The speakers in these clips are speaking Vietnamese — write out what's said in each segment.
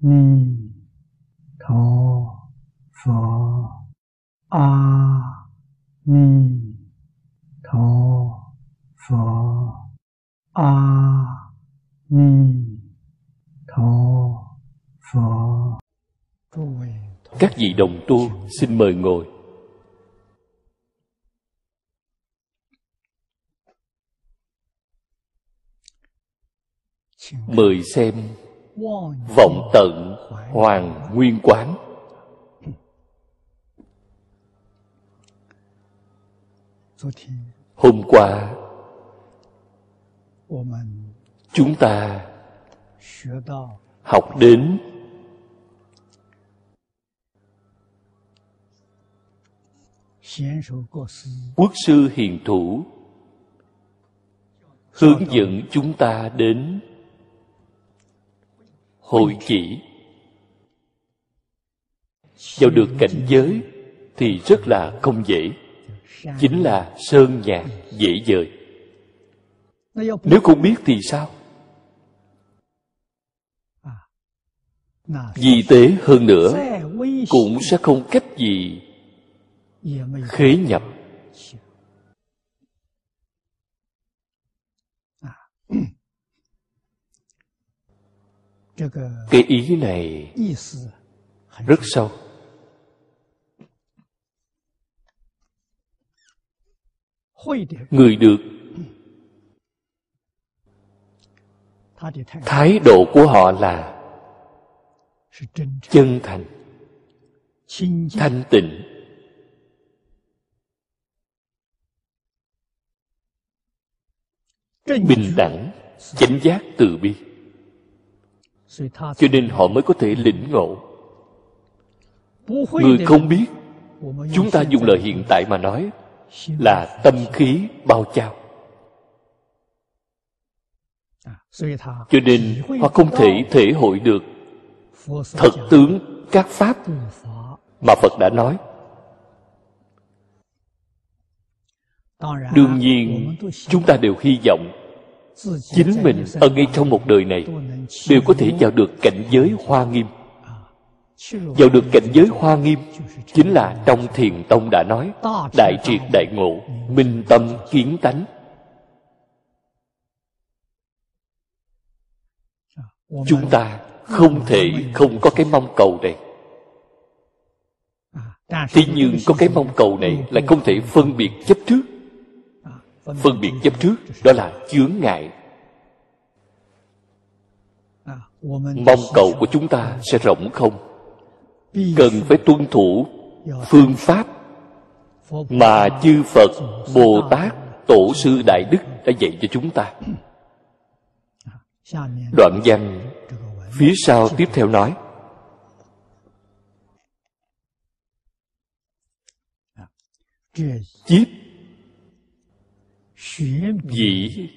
ni tho pho a ni tho pho a ni tho pho các vị đồng tu xin mời ngồi. Mời xem vọng tận hoàng nguyên quán. Hôm qua, chúng ta học đến quốc sư hiền thủ, hướng dẫn chúng ta đến hội chỉ vào được cảnh giới thì rất là không dễ, chính là sơn nhạc dễ dời. Nếu không biết thì sao? Vì tế hơn nữa, cũng sẽ không cách gì khế nhập. Cái ý này rất sâu người được thái độ của họ là chân thành thanh tịnh。bình đẳng chánh giác từ bi cho nên họ mới có thể lĩnh ngộ. Người không biết chúng ta dùng lời hiện tại mà nói là tâm khí bao trao. Cho nên họ không thể thể hội được thật tướng các pháp mà phật đã nói. Đương nhiên chúng ta đều hy vọng chính mình ở ngay trong một đời này đều có thể vào được cảnh giới hoa nghiêm. Vào được cảnh giới hoa nghiêm chính là trong thiền tông đã nói, đại triệt đại ngộ, minh tâm kiến tánh. Chúng ta không thể không có cái mong cầu này. Thế nhưng có cái mong cầu này lại không thể phân biệt chấp trước phân biệt chấp trước, đó là chướng ngại. Mong cầu của chúng ta sẽ rộng không? Cần phải tuân thủ phương pháp mà chư phật, bồ tát, tổ sư đại đức đã dạy cho chúng ta. Đoạn văn phía sau tiếp theo nói chiếp dĩ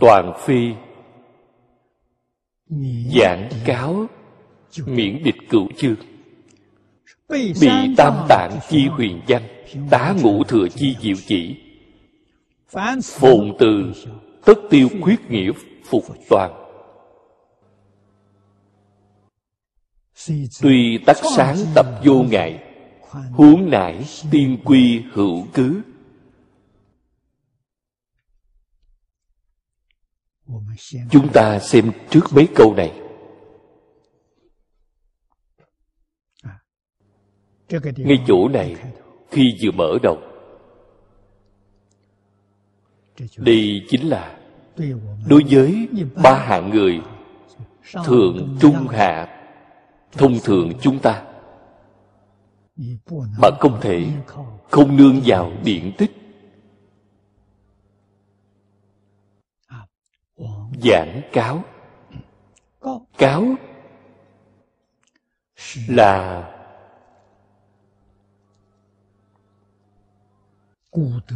toàn phi giảng cáo miễn địch cửu chương。bị tam tạng chi huyền danh tá ngũ thừa chi diệu chỉ。phồn từ tất tiêu khuyết nghĩa phục toàn。tuy tắc sáng tập vô ngại huống nải tiên quy hữu cứ chúng ta xem trước mấy câu này. Ngay chỗ này, khi vừa mở đầu, đây chính là đối với ba hạng người thượng trung hạ thông thường chúng ta, mà không thể không nương vào điện tích. Giảng cáo. Cáo là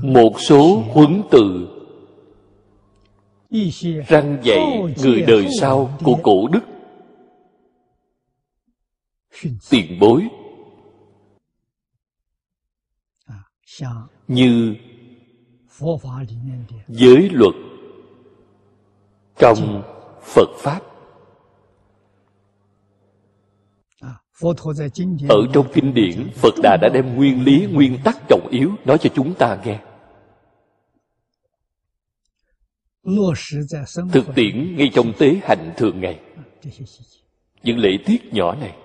một số huấn từ răng dạy người đời sau của cổ đức. Tiền bối như giới luật trong phật pháp. Ở trong kinh điển phật đà đã đem nguyên lý nguyên tắc trọng yếu nói cho chúng ta nghe. Thực tiễn ngay trong tế hạnh thường ngày. Những lễ tiết nhỏ này.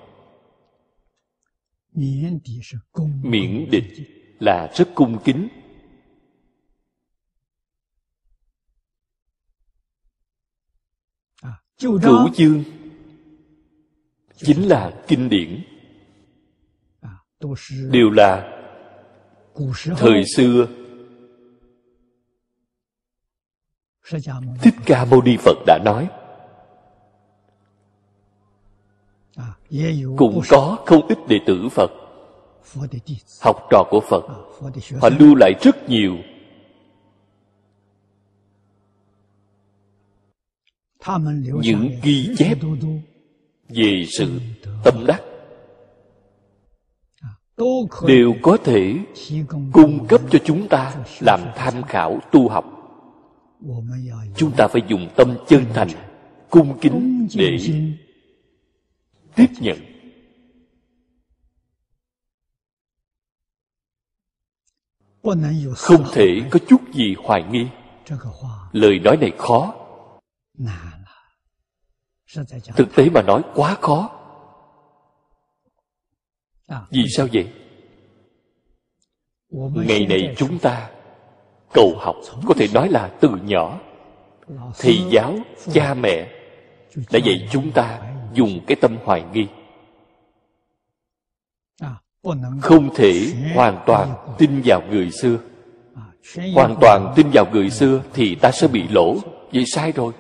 Miễn địch là rất cung kính cửu chương chính là kinh điển. Đều là thời xưa. Thích ca mâu ni phật đã nói. Cũng có không ít đệ tử phật. Học trò của phật. Họ lưu lại rất nhiều những ghi chép về sự tâm đắc đều có thể cung cấp cho chúng ta làm tham khảo tu học. Chúng ta phải dùng tâm chân thành cung kính để tiếp nhận. Không thể có chút gì hoài nghi. Lời nói này khó thực tế mà nói quá khó. Vì sao vậy? Ngày này chúng ta cầu học có thể nói là từ nhỏ thầy giáo cha mẹ đã dạy chúng ta dùng cái tâm hoài nghi. Không thể hoàn toàn tin vào người xưa. Hoàn toàn tin vào người xưa thì ta sẽ bị lỗ. Vậy sai rồi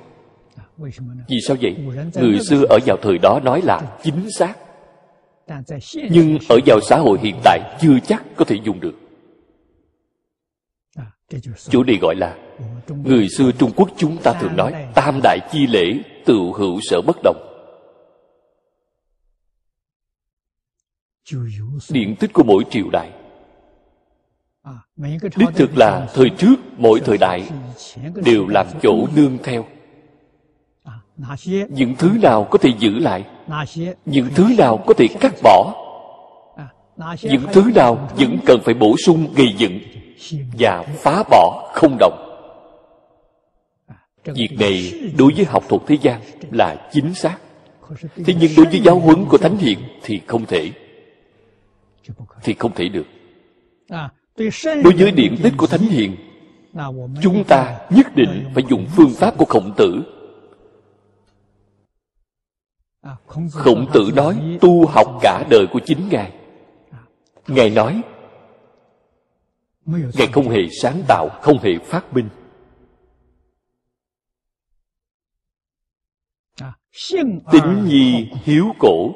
vì sao vậy? người xưa ở vào thời đó nói là chính xác。nhưng ở vào xã hội hiện tại chưa chắc có thể dùng được. chủ đề gọi là người xưa trung quốc chúng ta thường nói tam đại chi lễ tự hữu sở bất đồng. điện tích của mỗi triều đại. đích thực là thời trước mỗi thời đại đều làm chỗ nương theo những thứ nào có thể giữ lại? Những thứ nào có thể cắt bỏ? Những thứ nào vẫn cần phải bổ sung gây dựng và phá bỏ không động việc này đối với học thuật thế gian là chính xác. Thế nhưng đối với giáo huấn của thánh hiền thì không thể. Thì không thể được. Đối với điện tích của thánh hiền chúng ta nhất định phải dùng phương pháp của khổng tử khổng tử nói tu học cả đời của chính ngài. Ngài nói ngài không hề sáng tạo không hề phát minh. Tính nhi hiếu cổ.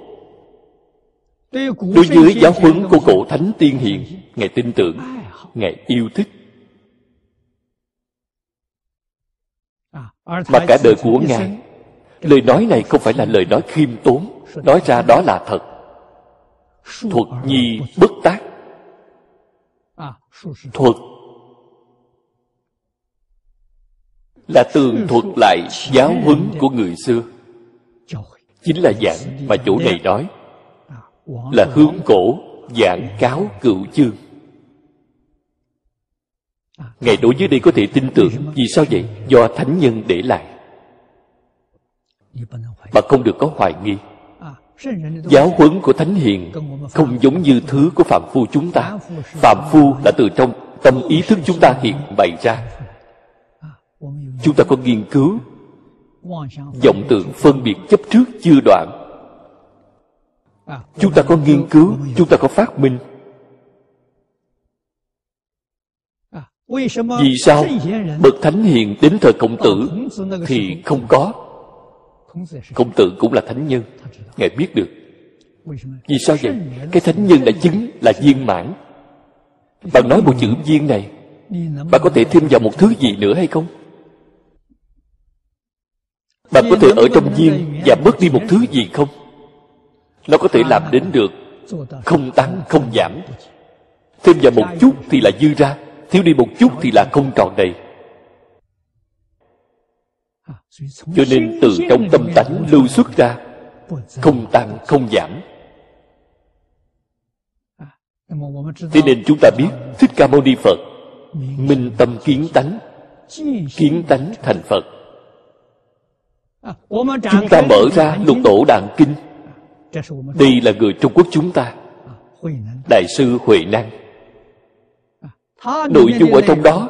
Đối với giáo huấn của cổ thánh tiên hiền ngài tin tưởng ngài yêu thích. Mà cả đời của ngài lời nói này không phải là lời nói khiêm tốn, nói ra đó là thật. Thuật nhi bất tác. Thuật là tường thuật lại giáo huấn của người xưa. Chính là dạng mà chỗ này nói, là hướng cổ, dạng cáo cựu chương. Ngày đối với đây có thể tin tưởng vì sao vậy? Do thánh nhân để lại mà không được có hoài nghi. Giáo huấn của thánh hiền không giống như thứ của phạm phu chúng ta. Phạm phu là từ trong tâm ý thức chúng ta hiện bày ra. Chúng ta có nghiên cứu vọng tưởng phân biệt chấp trước chưa đoạn. Chúng ta có nghiên cứu chúng ta có phát minh. Vì sao bậc thánh hiền đến thời khổng tử thì không có khổng tử cũng là thánh nhân. Ngài biết được. Vì sao vậy? Cái thánh nhân đã chứng là viên mãn. Bạn nói một chữ viên này. Bạn có thể thêm vào một thứ gì nữa hay không? Bạn có thể ở trong viên và mất đi một thứ gì không? Nó có thể làm đến được không tăng, không giảm. Thêm vào một chút thì là dư ra, thiếu đi một chút thì là không tròn đầy cho nên từ trong tâm tánh lưu xuất ra, không tăng, không giảm. Thế nên chúng ta biết thích ca mâu ni phật minh tâm kiến tánh kiến tánh thành phật. Chúng ta mở ra lục tổ đàn kinh. Đây là người trung quốc chúng ta, đại sư huệ năng nội dung ở trong đó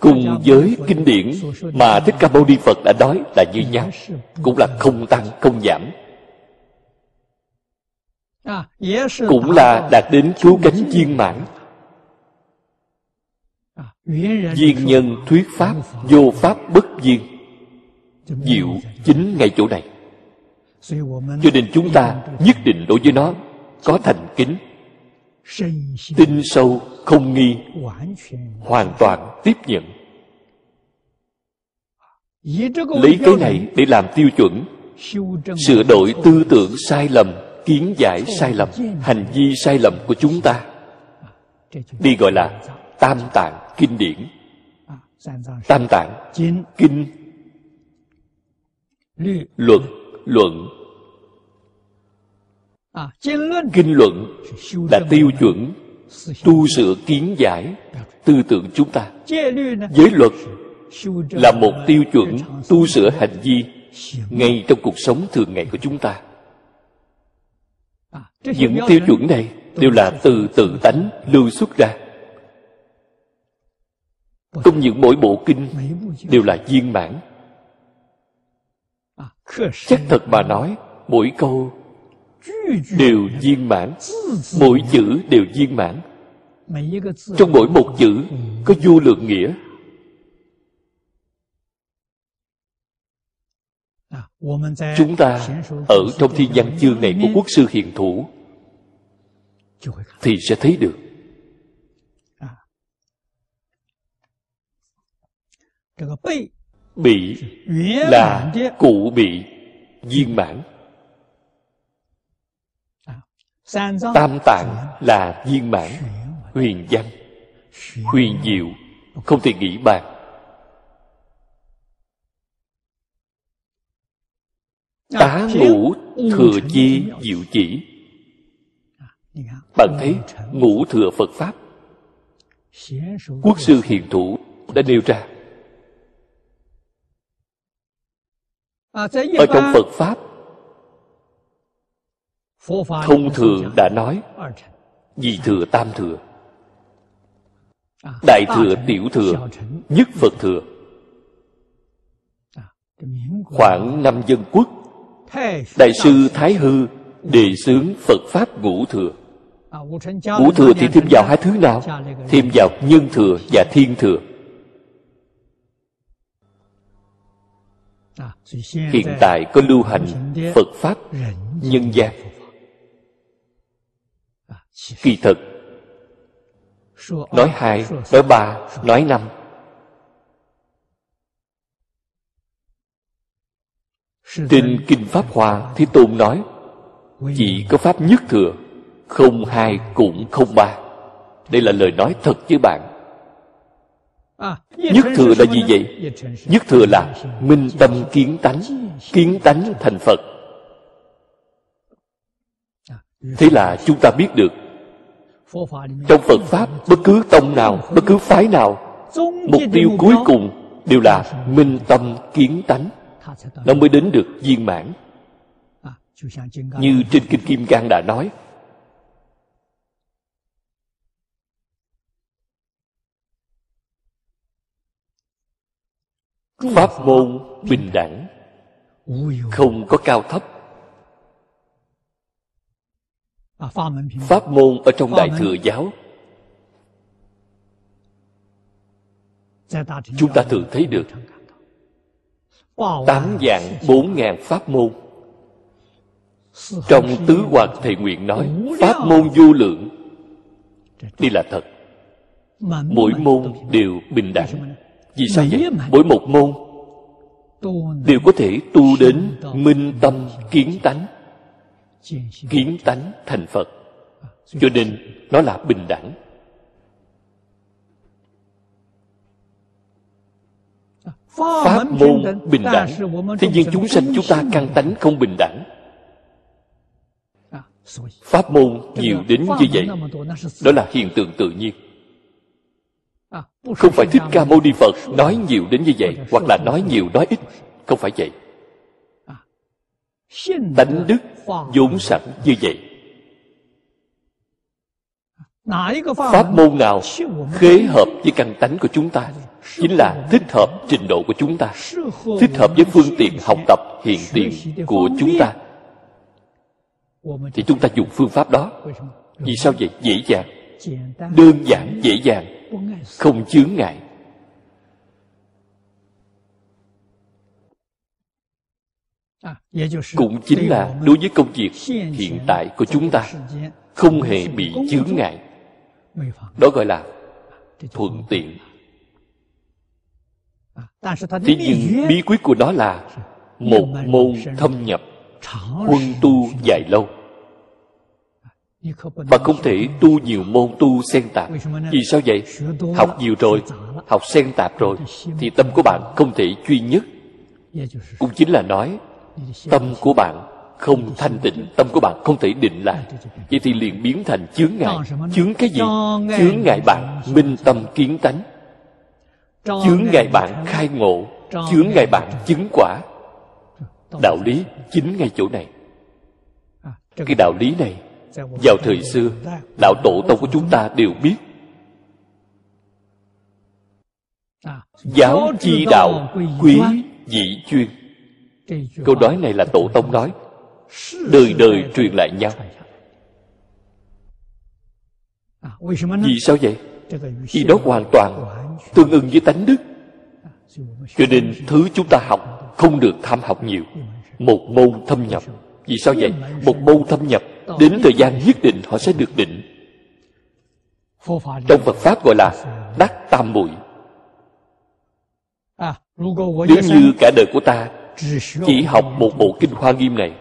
cùng với kinh điển mà thích ca mâu ni phật đã nói là như nhau, cũng là không tăng, không giảm. Cũng là đạt đến cứu cánh viên mãn. Viên nhân thuyết pháp, vô pháp bất viên, diệu chính ngay chỗ này. Cho nên chúng ta nhất định đối với nó có thành kính tin sâu không nghi. Hoàn toàn tiếp nhận. Lấy cái này để làm tiêu chuẩn. sửa đổi tư tưởng sai lầm kiến giải sai lầm hành vi sai lầm của chúng ta. Đi gọi là tam tạng kinh điển. Tam tạng kinh luật luận kinh luận là tiêu chuẩn tu sửa kiến giải tư tưởng chúng ta. Giới luật là một tiêu chuẩn tu sửa hành vi ngay trong cuộc sống thường ngày của chúng ta. Những tiêu chuẩn này đều là từ tự tánh lưu xuất ra. Không những mỗi bộ kinh đều là viên mãn. Chắc thật mà nói mỗi câu đều viên mãn. mỗi chữ đều viên mãn. trong mỗi một chữ có vô lượng nghĩa. Chúng ta ở trong thiên văn chương này của quốc sư hiền thủ thì sẽ thấy được. Bị là cụ bị viên mãn tam tạng là viên mãn huyền văn huyền diệu không thể nghĩ bàn. Tá ngũ thừa chi. diệu chỉ. Bạn thấy ngũ thừa phật pháp quốc sư hiền thủ đã nêu ra. Ở trong phật pháp thông thường đã nói nhị thừa tam thừa. Đại thừa tiểu thừa nhất phật thừa. Khoảng năm dân quốc đại sư thái hư đề xướng phật pháp ngũ thừa. Ngũ thừa thì thêm vào hai thứ nào? Thêm vào nhân thừa và thiên thừa. Hiện tại có lưu hành phật pháp nhân gian kỳ thực. Nói hai, nói ba, nói năm. Trên kinh pháp hoa thế tôn nói, chỉ có pháp nhất thừa, không hai cũng không ba. Đây là lời nói thật với bạn. Nhất thừa là gì vậy? Nhất thừa là minh tâm kiến tánh kiến tánh thành phật. Thế là chúng ta biết được trong phật pháp bất cứ tông nào bất cứ phái nào mục tiêu cuối cùng đều là minh tâm kiến tánh. nó mới đến được viên mãn. Như trên kinh kim cang đã nói. Pháp môn bình đẳng. không có cao thấp pháp môn ở trong đại thừa giáo. Chúng ta thường thấy được tám dạng bốn ngàn pháp môn. Trong tứ hoàng thầy nguyện nói pháp môn vô lượng. Đây là thật. mỗi môn đều bình đẳng. Vì sao vậy? mỗi một môn đều có thể tu đến minh tâm kiến tánh kiến tánh thành phật. Cho nên nó là bình đẳng. Pháp môn bình đẳng. Thế nhưng chúng sanh chúng ta căn tánh không bình đẳng. Pháp môn nhiều đến như vậy, đó là hiện tượng tự nhiên. Không phải thích ca mâu ni phật nói nhiều đến như vậy, hoặc là nói nhiều, nói ít. Không phải vậy. Tánh đức vốn sẵn như vậy. Pháp môn nào khế hợp với căn tánh của chúng ta? Chính là thích hợp trình độ của chúng ta. Thích hợp với phương tiện học tập hiện tiền của chúng ta. Thì chúng ta dùng phương pháp đó. Vì sao vậy? Dễ dàng. Đơn giản dễ dàng. Không chướng ngại cũng chính là đối với công việc hiện tại của chúng ta không hề bị chướng ngại đó gọi là thuận tiện thế nhưng bí quyết của nó là một môn thâm nhập huân tu dài lâu mà không thể tu nhiều môn tu xen tạp vì sao vậy học nhiều rồi học xen tạp rồi thì tâm của bạn không thể duy nhất cũng chính là nói tâm của bạn không thanh tịnh tâm của bạn không thể định lại. Vậy thì liền biến thành chướng ngại. Chướng cái gì? chướng ngại bạn minh tâm kiến tánh. Chướng ngại bạn khai ngộ. Chướng ngại bạn chứng quả. đạo lý chính ngay chỗ này. Cái đạo lý này vào thời xưa đạo tổ tông của chúng ta đều biết. Giáo chi đạo quý dị chuyên câu nói này là tổ tông nói. Đời đời truyền lại nhau. Vì sao vậy? Vì đó hoàn toàn tương ưng với tánh đức. Cho nên thứ chúng ta học không được tham học nhiều. Một môn thâm nhập. Vì sao vậy? Một môn thâm nhập, đến thời gian nhất định họ sẽ được định. Trong phật pháp gọi là đắc tam muội. Nếu như cả đời của ta chỉ học một bộ kinh hoa nghiêm này.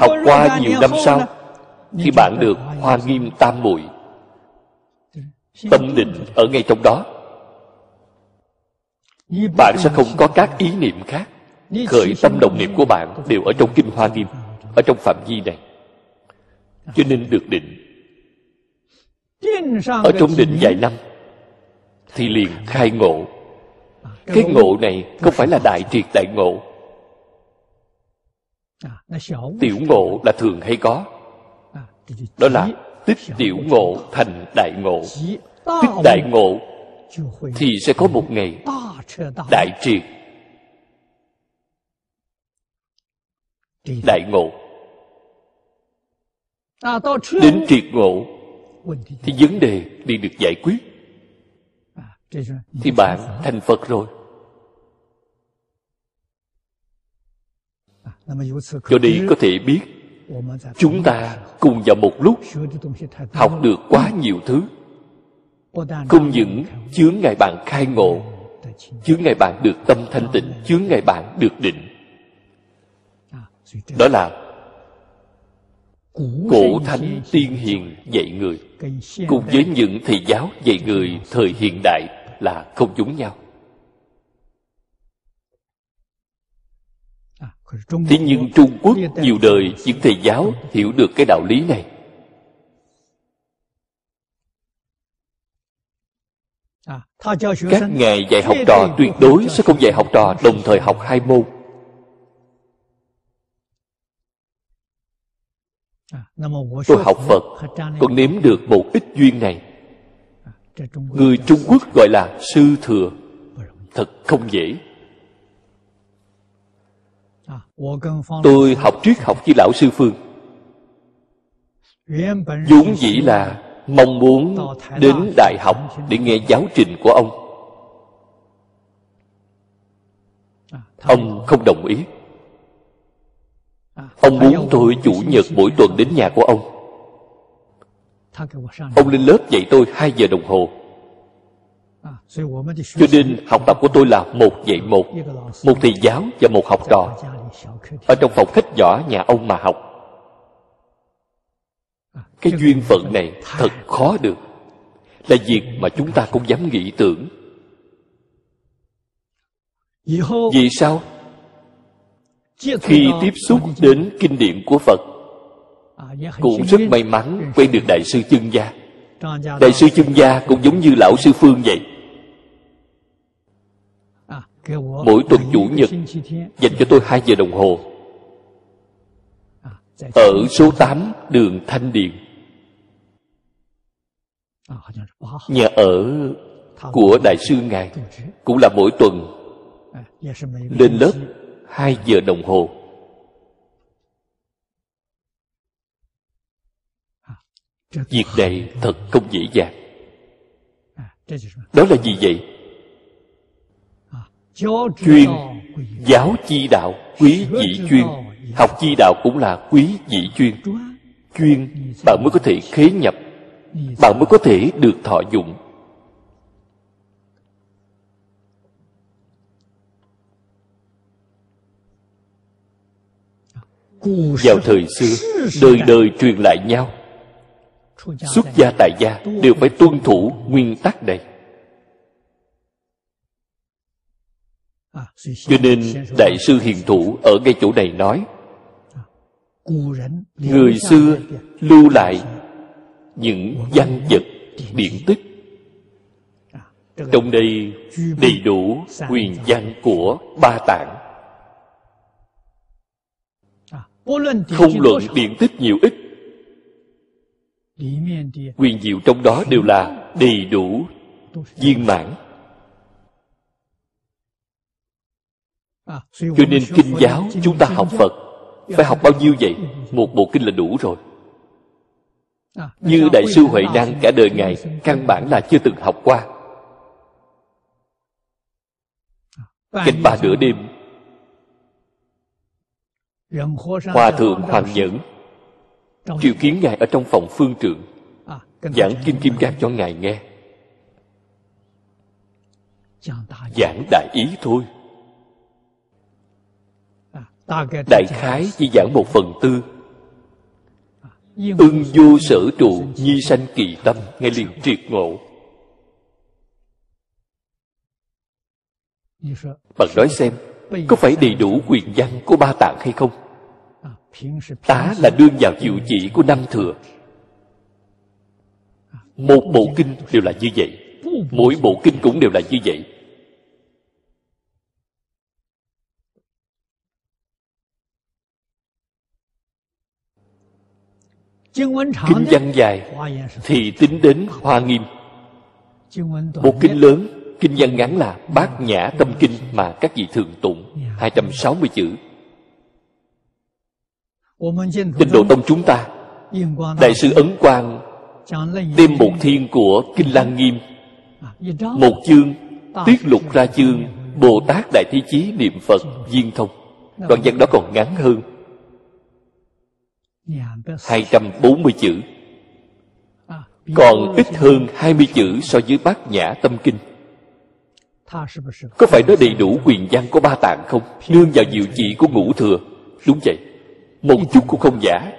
Học qua nhiều năm sau khi bạn được hoa nghiêm tam muội tâm định ở ngay trong đó bạn sẽ không có các ý niệm khác. Khởi tâm đồng niệm của bạn đều ở trong kinh hoa nghiêm ở trong phạm vi này. Cho nên được định ở trong định vài năm, thì liền khai ngộ. Cái ngộ này không phải là đại triệt đại ngộ? Tiểu ngộ là thường hay có? Đó là tích tiểu ngộ thành đại ngộ. Tích đại ngộ thì sẽ có một ngày đại triệt. Đại ngộ. Đến triệt ngộ thì vấn đề đi được giải quyết. Thì bạn thành phật rồi. Cho đây có thể biết chúng ta cùng vào một lúc học được quá nhiều thứ. Không những chướng ngài bạn khai ngộ chướng ngài bạn được tâm thanh tịnh chướng ngài bạn được định. Đó là cổ thánh tiên hiền dạy người cùng với những thầy giáo dạy người thời hiện đại là không giống nhau. Thế nhưng trung quốc nhiều đời những thầy giáo hiểu được cái đạo lý này. Các ngài dạy học trò tuyệt đối sẽ không dạy học trò đồng thời học hai môn. Tôi học phật còn nếm được một ít duyên này. Người trung quốc gọi là sư thừa. Thật không dễ. Tôi học triết học với lão sư phương. Vốn dĩ là mong muốn đến đại học để nghe giáo trình của ông. Ông không đồng ý ông muốn tôi chủ nhật mỗi tuần đến nhà của ông. Ông lên lớp dạy tôi hai giờ đồng hồ. Cho nên học tập của tôi là một dạy một một thầy giáo và một học trò. Ở trong phòng khách nhỏ nhà ông mà học. Cái duyên phận này thật khó được. Là việc mà chúng ta không dám nghĩ tưởng. Vì sao khi tiếp xúc đến kinh điển của phật, cũng rất may mắn quen được đại sư chân gia. Đại sư chân gia cũng giống như lão sư phương vậy. Mỗi tuần chủ nhật dành cho tôi hai giờ đồng hồ. Ở số 8 đường Thanh Điền. Nhà ở của đại sư ngài cũng là mỗi tuần lên lớp hai giờ đồng hồ. Việc này thật không dễ dàng. Đó là gì vậy? Chuyên giáo chi đạo, quý vị chuyên. Học chi đạo cũng là quý vị chuyên. Chuyên, bạn mới có thể khế nhập. Bạn mới có thể được thọ dụng. Vào thời xưa đời đời truyền lại nhau. Xuất gia tại gia đều phải tuân thủ nguyên tắc này. Cho nên đại sư hiền thủ ở ngay chỗ này nói người xưa lưu lại những văn vật điển tích. Trong đây đầy đủ huyền văn của ba tạng không luận điển tích nhiều ít. Quyền diệu trong đó đều là đầy đủ viên mãn. Cho nên kinh giáo chúng ta học phật phải học bao nhiêu vậy? Một bộ kinh là đủ rồi. Như đại sư huệ năng cả đời ngài căn bản là chưa từng học qua. Kinh ba nửa đêm hòa thượng hoàng nhẫn triệu kiến ngài ở trong phòng phương trượng giảng kinh kim cang cho ngài nghe. Giảng đại ý thôi. Đại khái chỉ giảng một phần tư. Ưng vô sở trụ nhi sanh kỳ tâm ngay liền triệt ngộ. Bạn nói xem, có phải đầy đủ quyền văn của ba tạng hay không? Tá là đương vào diệu chỉ của năm thừa. Một bộ kinh đều là như vậy. Mỗi bộ kinh cũng đều là như vậy. Kinh văn dài thì tính đến hoa nghiêm. Một kinh lớn, kinh văn ngắn là bát nhã tâm kinh mà các vị thường tụng 260 chữ. Tinh độ tông chúng ta. Đại sư Ấn Quang Đem một thiên của Kinh Lăng Nghiêm. Một chương, Tiết lục ra chương, Bồ Tát Đại Thế Chí Niệm Phật, Viên Thông. Đoạn văn đó còn ngắn hơn. 240 chữ. Còn ít hơn 20 chữ so với bát nhã tâm kinh. Có phải nó đầy đủ quyền văn của ba tạng không? Nương vào diệu chỉ của ngũ thừa. Đúng vậy. Một chút cũng không giả.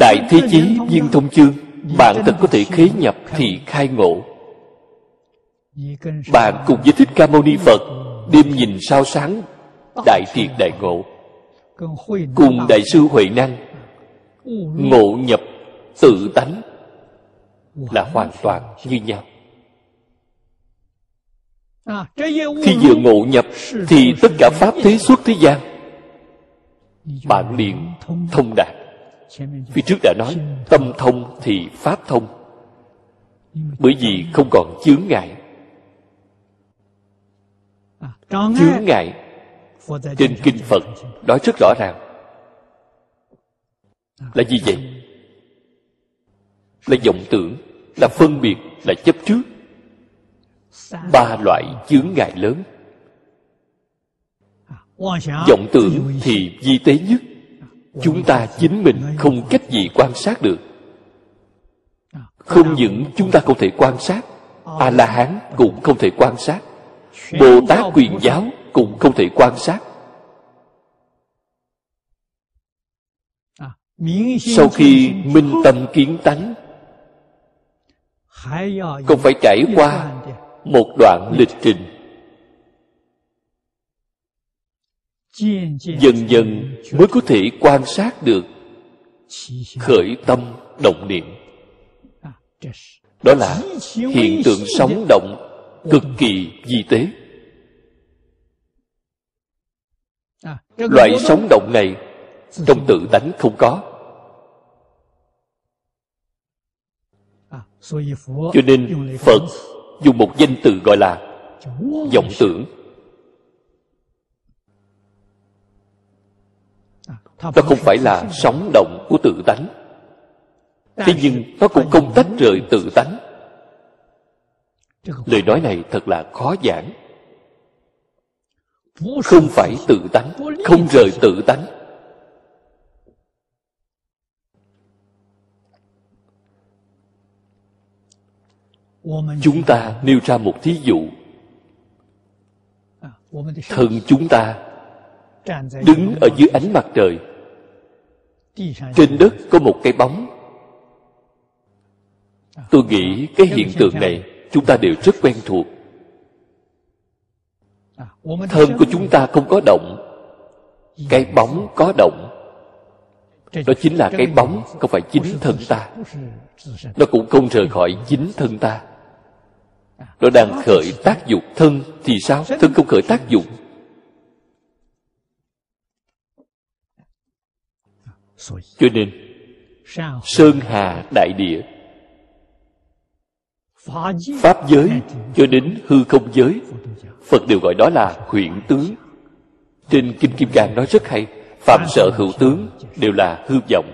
Đại Thế Chí Viên Thông Chương Bạn thật có thể khế nhập thì khai ngộ. Bạn cùng với Thích Ca Mâu Ni Phật Đêm nhìn sao sáng đại triệt đại ngộ. Cùng đại sư huệ năng ngộ nhập tự tánh là hoàn toàn như nhau khi vừa ngộ nhập thì tất cả pháp thế xuất thế gian bạn liền thông đạt. Phía trước đã nói tâm thông thì pháp thông. Bởi vì không còn chướng ngại. Chướng ngại trên kinh phật nói rất rõ ràng. Là gì vậy? Là vọng tưởng là phân biệt là chấp trước ba loại chướng ngại lớn. Vọng tưởng thì di tế nhất. Chúng ta chính mình không cách gì quan sát được. Không những chúng ta không thể quan sát a la hán cũng không thể quan sát. Bồ tát quyền giáo cũng không thể quan sát. Sau khi minh tâm kiến tánh còn phải trải qua một đoạn lịch trình. Dần dần mới có thể quan sát được khởi tâm động niệm. Đó là hiện tượng sống động cực kỳ di tế. Loại sống động này trong tự tánh không có. Cho nên phật dùng một danh từ gọi là vọng tưởng. Nó không phải là sống động của tự tánh. Thế nhưng nó cũng không tách rời tự tánh. Lời nói này thật là khó giảng. Không phải tự tánh, không rời tự tánh. Chúng ta nêu ra một thí dụ. Thân chúng ta đứng ở dưới ánh mặt trời. Trên đất có một cái bóng. Tôi nghĩ cái hiện tượng này chúng ta đều rất quen thuộc. Thân của chúng ta không có động, cái bóng có động. Đó chính là cái bóng, không phải chính thân ta. Nó cũng không rời khỏi chính thân ta nó đang khởi tác dụng thân thì sao? Thân không khởi tác dụng. Cho nên, sơn hà đại địa, pháp giới, cho đến hư không giới, phật đều gọi đó là huyện tướng. Trên kinh kim cang nói rất hay, phạm sợ hữu tướng đều là hư vọng.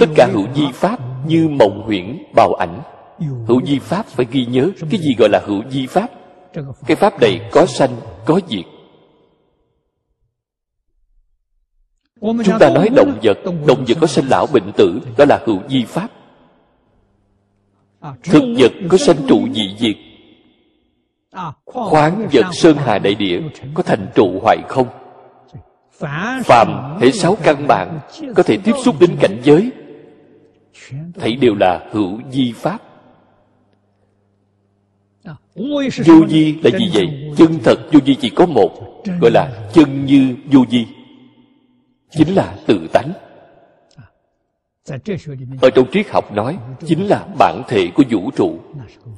Tất cả hữu di pháp như mộng huyễn, bào ảnh hữu di pháp phải ghi nhớ cái gì gọi là hữu di pháp? cái pháp này có sanh có diệt. Chúng ta nói động vật động vật có sanh lão bệnh tử đó là hữu di pháp. Thực vật có sanh trụ dị diệt. Khoáng vật sơn hà đại địa có thành trụ hoại không? Phàm hệ sáu căn bản có thể tiếp xúc đến cảnh giới. thấy đều là hữu di pháp vô di là gì vậy? chân thật vô di chỉ có một gọi là chân như vô di chính là tự tánh. Ở trong triết học nói chính là bản thể của vũ trụ.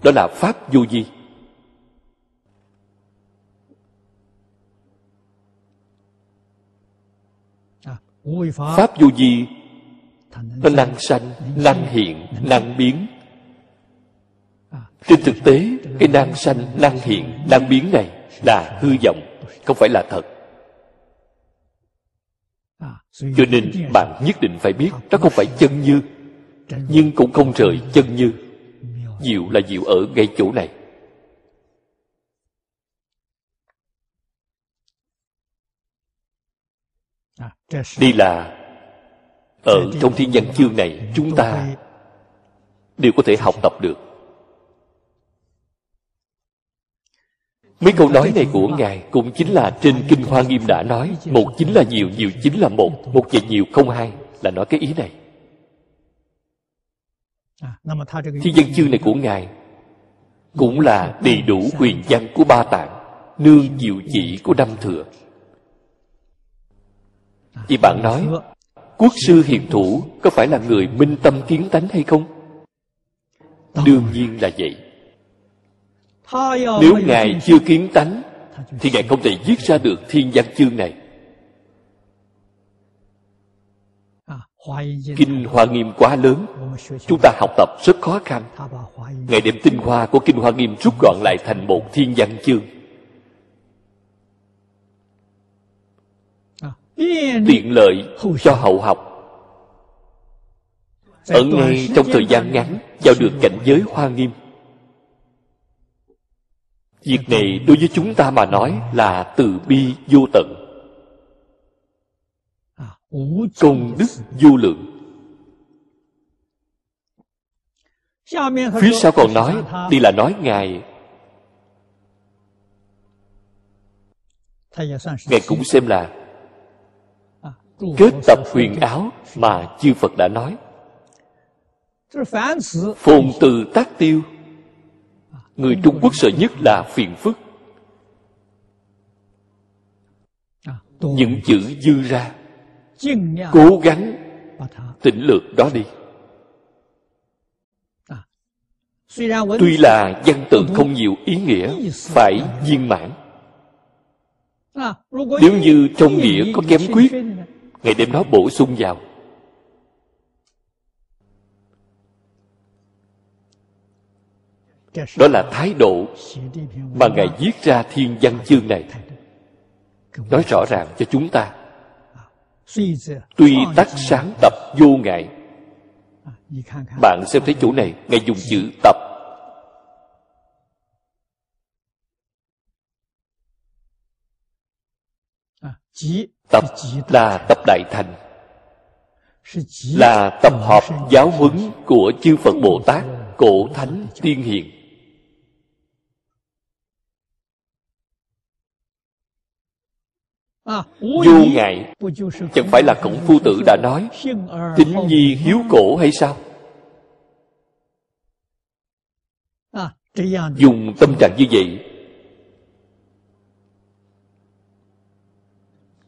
Đó là pháp vô di pháp vô di nó năng sanh năng hiện năng biến trên thực tế, cái năng sanh năng hiện, năng biến này là hư vọng, không phải là thật. Cho nên bạn nhất định phải biết, nó không phải chân như, nhưng cũng không rời chân như. Diệu là diệu ở ngay chỗ này. Đây là, ở trong thiên văn chương này, chúng ta đều có thể học tập được. Mấy câu nói này của ngài cũng chính là trên kinh hoa nghiêm đã nói một chính là nhiều nhiều chính là một một và nhiều không hai là nói cái ý này. Thiên văn chương này của ngài cũng là đầy đủ quyền văn của ba tạng nương diệu chỉ của năm thừa. Vì bạn nói quốc sư hiền thủ có phải là người minh tâm kiến tánh hay không? Đương nhiên là vậy nếu ngài chưa kiến tánh thì ngài không thể viết ra được thiên văn chương này. Kinh hoa nghiêm quá lớn. Chúng ta học tập rất khó khăn. Ngài đem tinh hoa của kinh hoa nghiêm rút gọn lại thành một thiên văn chương. Tiện lợi cho hậu học. Ở ngay trong thời gian ngắn vào được cảnh giới hoa nghiêm việc này đối với chúng ta mà nói là từ bi vô tận. Công đức vô lượng. Phía sau còn nói đi là nói ngài. Ngài cũng xem là kết tập huyền áo mà chư phật đã nói. Phồn từ tác tiêu người trung quốc sợ nhất là phiền phức. Những chữ dư ra. Cố gắng tỉnh lược đó đi. Tuy là văn tự không nhiều ý nghĩa phải viên mãn. Nếu như trong nghĩa có kém quyết, ngày đêm đó bổ sung vào. Đó là thái độ mà ngài viết ra thiên văn chương này. Nói rõ ràng cho chúng ta. Tuy tắc sáng tập vô ngại bạn xem thấy chỗ này ngài dùng chữ tập. Tập là tập đại thành là tập hợp giáo huấn của chư phật bồ tát cổ thánh tiên hiền vô ngại. Chẳng phải là khổng phu tử đã nói tính nhi hiếu cổ hay sao? Dùng tâm trạng như vậy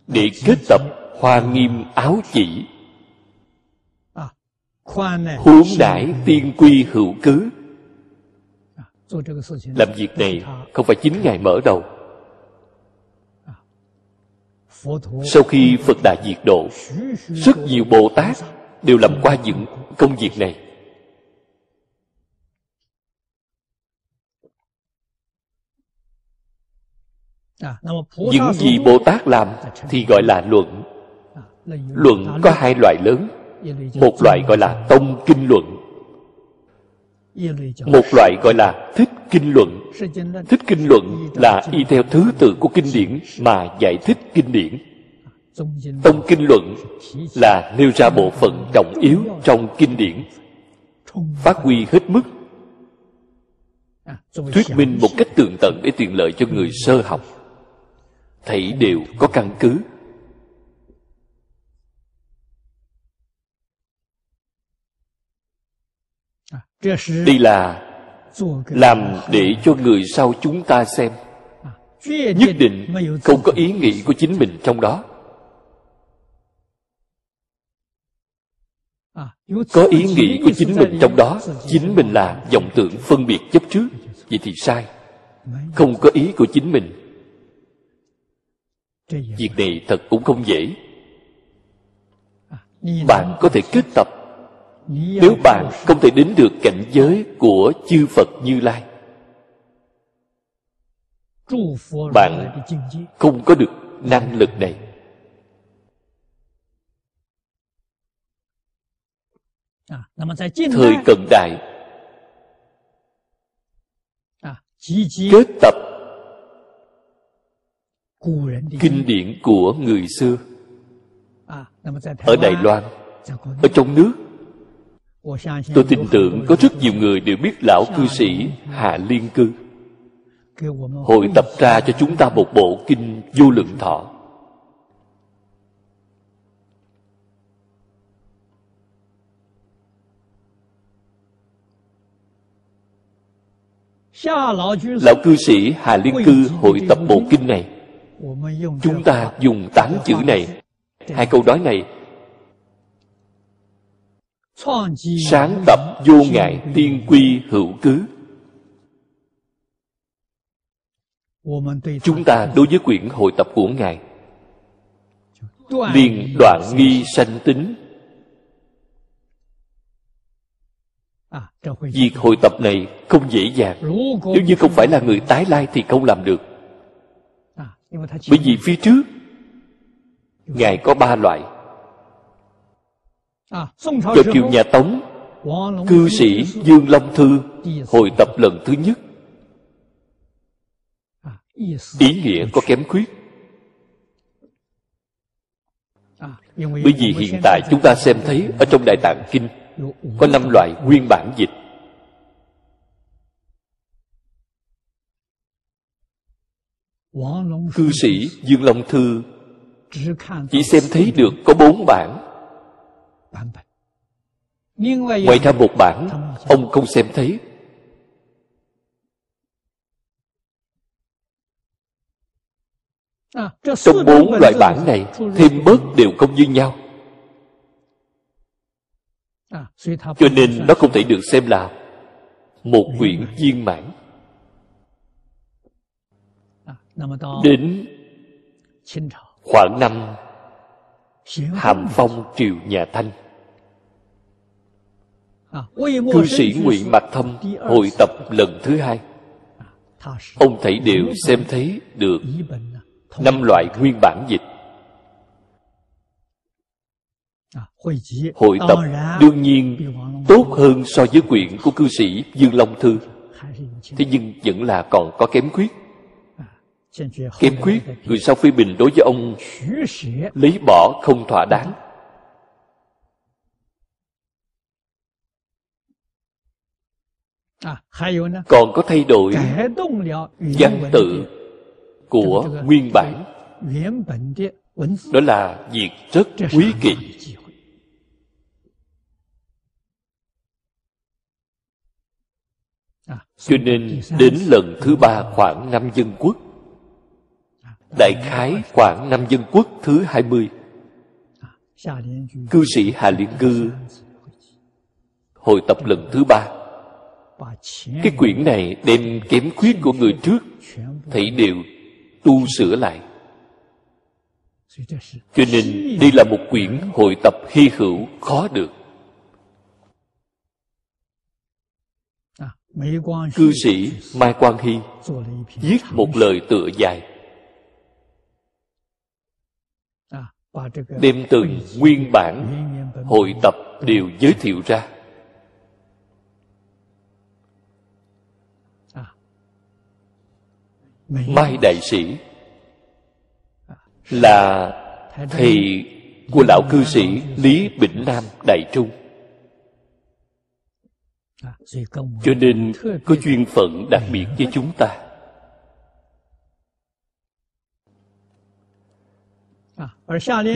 để kết tập hoa nghiêm áo chỉ. Huống đãi tiên quy hữu cứ. Làm việc này không phải chính ngài mở đầu sau khi phật đại diệt độ, rất nhiều bồ tát đều làm qua những công việc này. Những gì bồ tát làm thì gọi là luận. Luận có hai loại lớn. Một loại gọi là tông kinh luận. Một loại gọi là thích kinh luận. Thích kinh luận là y theo thứ tự của kinh điển mà giải thích kinh điển. Tông kinh luận là nêu ra bộ phận trọng yếu trong kinh điển. Phát huy hết mức. Thuyết minh một cách tường tận để tiện lợi cho người sơ học. Thảy đều có căn cứ. Đây là làm để cho người sau chúng ta xem. Nhất định không có ý nghĩ của chính mình trong đó. Có ý nghĩ của chính mình trong đó chính mình là vọng tưởng phân biệt chấp trước. Vậy thì sai. Không có ý của chính mình. Việc này thật cũng không dễ. Bạn có thể kết tập nếu bạn không thể đến được cảnh giới của chư phật như lai, bạn không có được năng lực này. Thời cận đại kết tập kinh điển của người xưa ở đài loan, ở trong nước tôi tin tưởng có rất nhiều người đều biết lão cư sĩ hà liên cư. Hội tập ra cho chúng ta một bộ kinh vô lượng thọ. Lão cư sĩ hà liên cư hội tập bộ kinh này. Chúng ta dùng tám chữ này. Hai câu nói này sáng tập vô ngại tiên quy hữu cứ. Chúng ta đối với quyển hội tập của ngài, liền đoạn nghi sanh tính. Việc hội tập này không dễ dàng. Nếu như không phải là người tái lai thì không làm được. Bởi vì phía trước, ngài có ba loại cho triều nhà tống cư sĩ dương long thư hội tập lần thứ nhất. Ý nghĩa có kém khuyết. Bởi vì hiện tại chúng ta xem thấy ở trong đại tạng kinh có năm loại nguyên bản dịch. Cư sĩ dương long thư chỉ xem thấy được có bốn bản Ngoài ra một bản, Ông không xem thấy. Trong bốn loại bản này, Thêm bớt đều không như nhau. Cho nên nó không thể được xem là Một quyển viên mãn. Đến khoảng năm hàm phong triều nhà thanh. Cư sĩ ngụy mạc thâm hội tập lần thứ hai. Ông thảy đều xem thấy được năm loại nguyên bản dịch. Hội tập đương nhiên tốt hơn so với quyển của cư sĩ dương long thư. Thế nhưng vẫn là còn có kém khuyết kiên khuyết người sau phê bình đối với ông lấy bỏ không thỏa đáng. Còn có thay đổi văn tự của nguyên bản. Đó là việc rất quý kỳ. Cho nên đến lần thứ ba khoảng năm dân quốc đại khái khoảng năm dân quốc thứ hai mươi. Cư sĩ hà liên cư hội tập lần thứ ba. Cái quyển này đem kém khuyết của người trước, thấy đều tu sửa lại. Cho nên đây là một quyển hội tập hy hữu khó được. Cư sĩ mai quang hy viết một lời tựa dài. Đem từng nguyên bản, hội tập đều giới thiệu ra. Mai đại sĩ là thầy của lão cư sĩ lý bỉnh nam đại trung. Cho nên có duyên phận đặc biệt với chúng ta.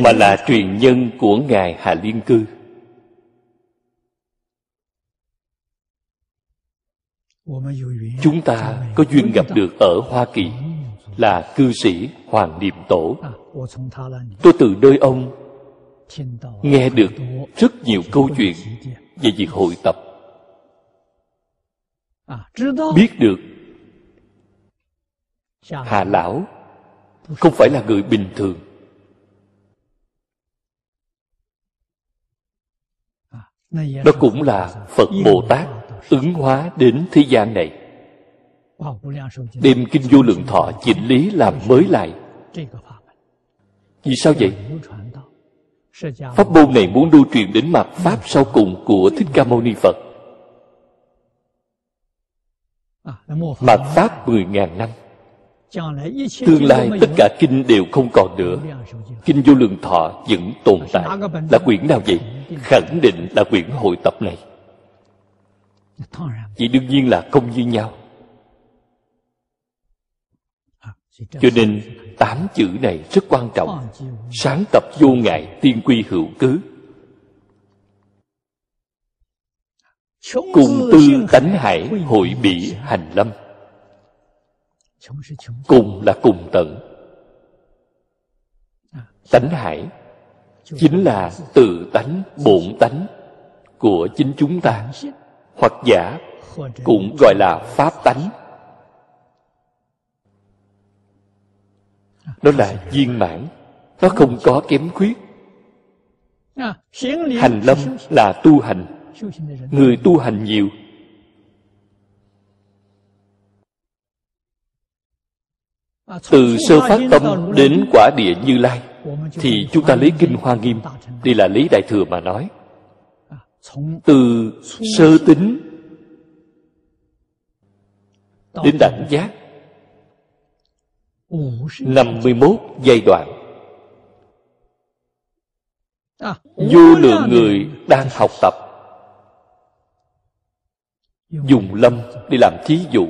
Mà là truyền nhân của ngài hà liên cư. Chúng ta có duyên gặp được ở hoa kỳ là cư sĩ hoàng niệm tổ. Tôi từ nơi ông nghe được rất nhiều câu chuyện về việc hội tập. Biết được hà lão không phải là người bình thường đó cũng là phật bồ tát ứng hóa đến thế gian này. Đem kinh vô lượng thọ chỉnh lý làm mới lại. vì sao vậy? Pháp môn này muốn lưu truyền đến mặt pháp sau cùng của thích ca mâu ni phật. Mặt pháp mười ngàn năm tương lai tất cả kinh đều không còn nữa. kinh vô lượng thọ vẫn tồn tại. là quyển nào vậy? Khẳng định là quyển hội tập này. Vậy đương nhiên là không như nhau. Cho nên tám chữ này rất quan trọng. Sáng tập vô ngại tiên quy hữu cứ. Cùng tư tánh hải hội bị hành lâm cùng là cùng tận. Tánh hải chính là tự tánh bổn tánh của chính chúng ta. Hoặc giả cũng gọi là pháp tánh. Nó là viên mãn. Nó không có kém khuyết. Hành lâm là tu hành. Người tu hành nhiều từ sơ phát tâm đến quả địa như lai thì chúng ta lấy kinh hoa nghiêm đây là lý đại thừa mà nói. Từ sơ tính đến đẳng giác 51 giai đoạn. Vô lượng người đang học tập Dùng lâm để làm thí dụ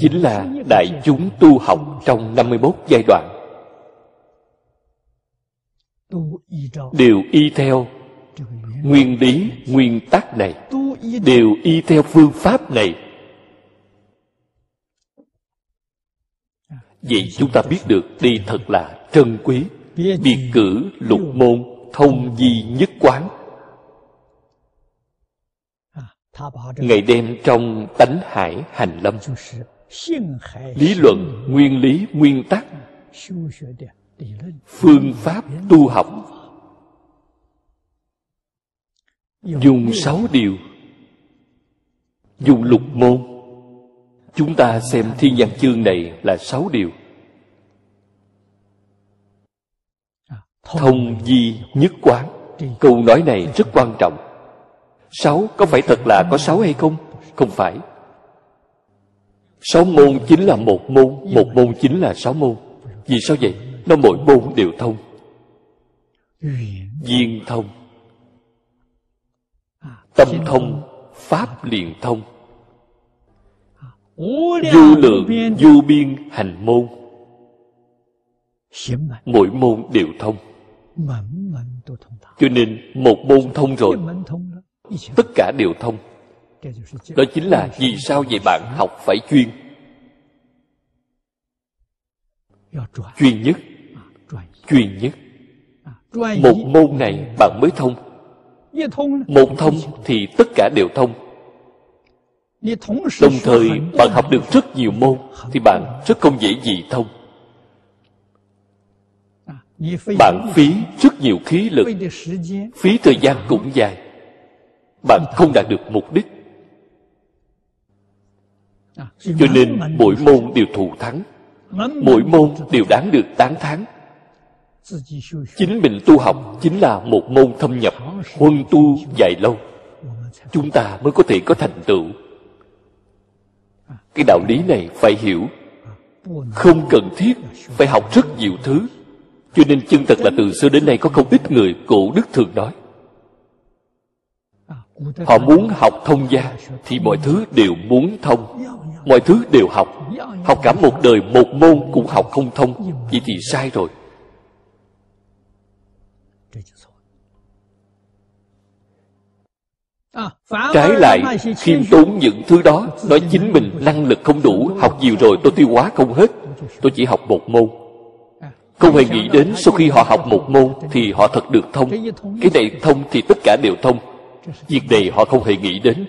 Chính là đại chúng tu học trong 51 giai đoạn. Đều y theo nguyên lý, nguyên tắc này. Đều y theo phương pháp này. Vậy chúng ta biết được đây thật là trân quý biệt cử lục môn thông di nhất quán. Ngày đêm trong tánh hải hành lâm lý luận, nguyên lý, nguyên tắc. Phương pháp tu học. Dùng sáu điều. Dùng lục môn. Chúng ta xem thiên văn chương này là sáu điều. Thông di nhất quán. Câu nói này rất quan trọng. Sáu có phải thật là có sáu hay không? Không phải sáu môn chính là một môn một môn chính là sáu môn. Vì sao vậy? Nó mỗi môn đều thông. Viên thông. Tâm thông, pháp liền thông. Vô lượng, vô biên hành môn. Mỗi môn đều thông. Cho nên một môn thông rồi, tất cả đều thông đó chính là vì sao vậy bạn học phải chuyên. Chuyên nhất. Chuyên nhất. Một môn này bạn mới thông. Một thông thì tất cả đều thông. Đồng thời bạn học được rất nhiều môn thì bạn rất không dễ gì thông. Bạn phí rất nhiều khí lực. Phí thời gian cũng dài. Bạn không đạt được mục đích cho nên mỗi môn đều thù thắng. Mỗi môn đều đáng được tán thán. Chính mình tu học chính là một môn thâm nhập huân tu dài lâu. Chúng ta mới có thể có thành tựu. Cái đạo lý này phải hiểu. Không cần thiết phải học rất nhiều thứ. Cho nên chân thật là từ xưa đến nay có không ít người cổ đức thường nói họ muốn học thông gia thì mọi thứ đều muốn thông. Mọi thứ đều học. Học cả một đời một môn cũng học không thông. Vậy thì sai rồi. Trái lại, khiêm tốn những thứ đó nói chính mình năng lực không đủ, học nhiều rồi tôi tiêu hóa không hết. Tôi chỉ học một môn. Không hề nghĩ đến sau khi họ học một môn thì họ thật được thông. Cái này thông thì tất cả đều thông việc này họ không hề nghĩ đến.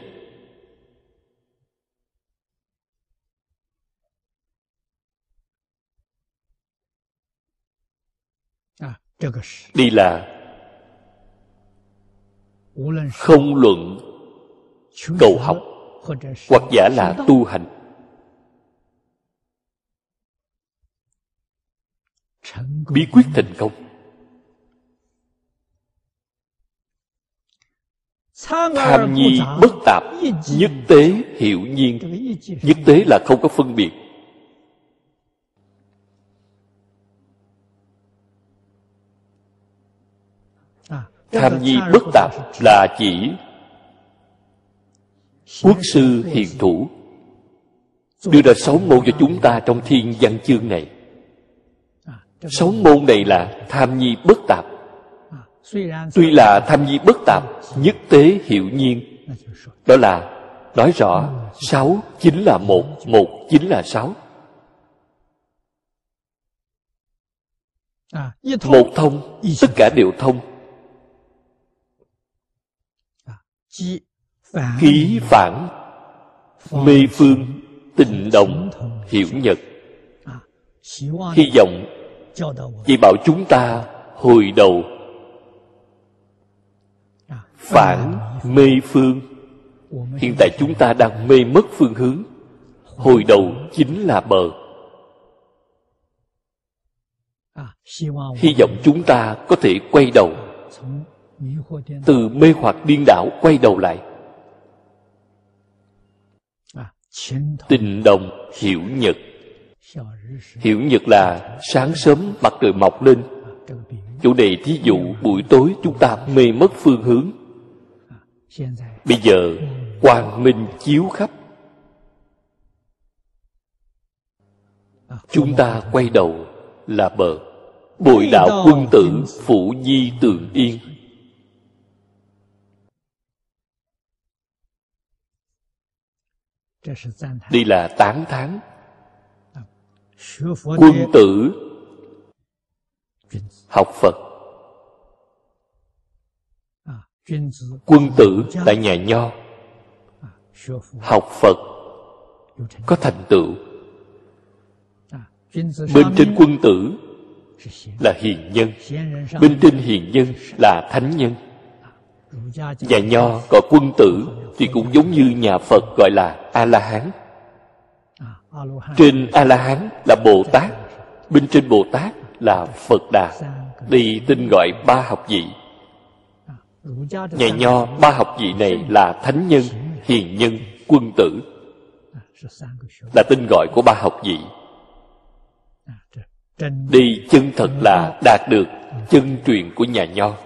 Đây là không luận cầu học hoặc giả là tu hành. Bí quyết thành công tham nhi bất tạp nhất tế hiệu nhiên. Nhất tế là không có phân biệt. Tham nhi bất tạp là chỉ quốc sư hiền thủ. Đưa ra sáu môn cho chúng ta trong thiên văn chương này. Sáu môn này là tham nhi bất tạp tuy là tham nhi bất tạp nhất tế hiệu nhiên. đó là nói rõ sáu chính là một một chính là sáu. Một thông tất cả đều thông. Khí phản mê phương tình động hiểu nhật. Hy vọng chỉ bảo chúng ta hồi đầu phản mê phương. Hiện tại chúng ta đang mê mất phương hướng. Hồi đầu chính là bờ. Hy vọng chúng ta có thể quay đầu. Từ mê hoặc điên đảo quay đầu lại. Tình đồng hiểu nhật. Hiểu nhật là sáng sớm mặt trời mọc lên. Chủ đề thí dụ buổi tối chúng ta mê mất phương hướng bây giờ quang minh chiếu khắp. Chúng ta quay đầu là bờ. Bội đạo quân tử phụ di tường yên. Đây là tán thán quân tử học phật quân tử tại nhà nho. Học phật có thành tựu. Bên trên quân tử là hiền nhân bên trên hiền nhân là thánh nhân. Nhà nho gọi quân tử thì cũng giống như nhà phật gọi là a la hán trên a la hán là bồ tát bên trên bồ tát là phật đà. Đây tên gọi ba học vị nhà nho, ba học vị này là thánh nhân, hiền nhân, quân tử. Là tên gọi của ba học vị. Đây chân thật là đạt được chân truyền của nhà nho.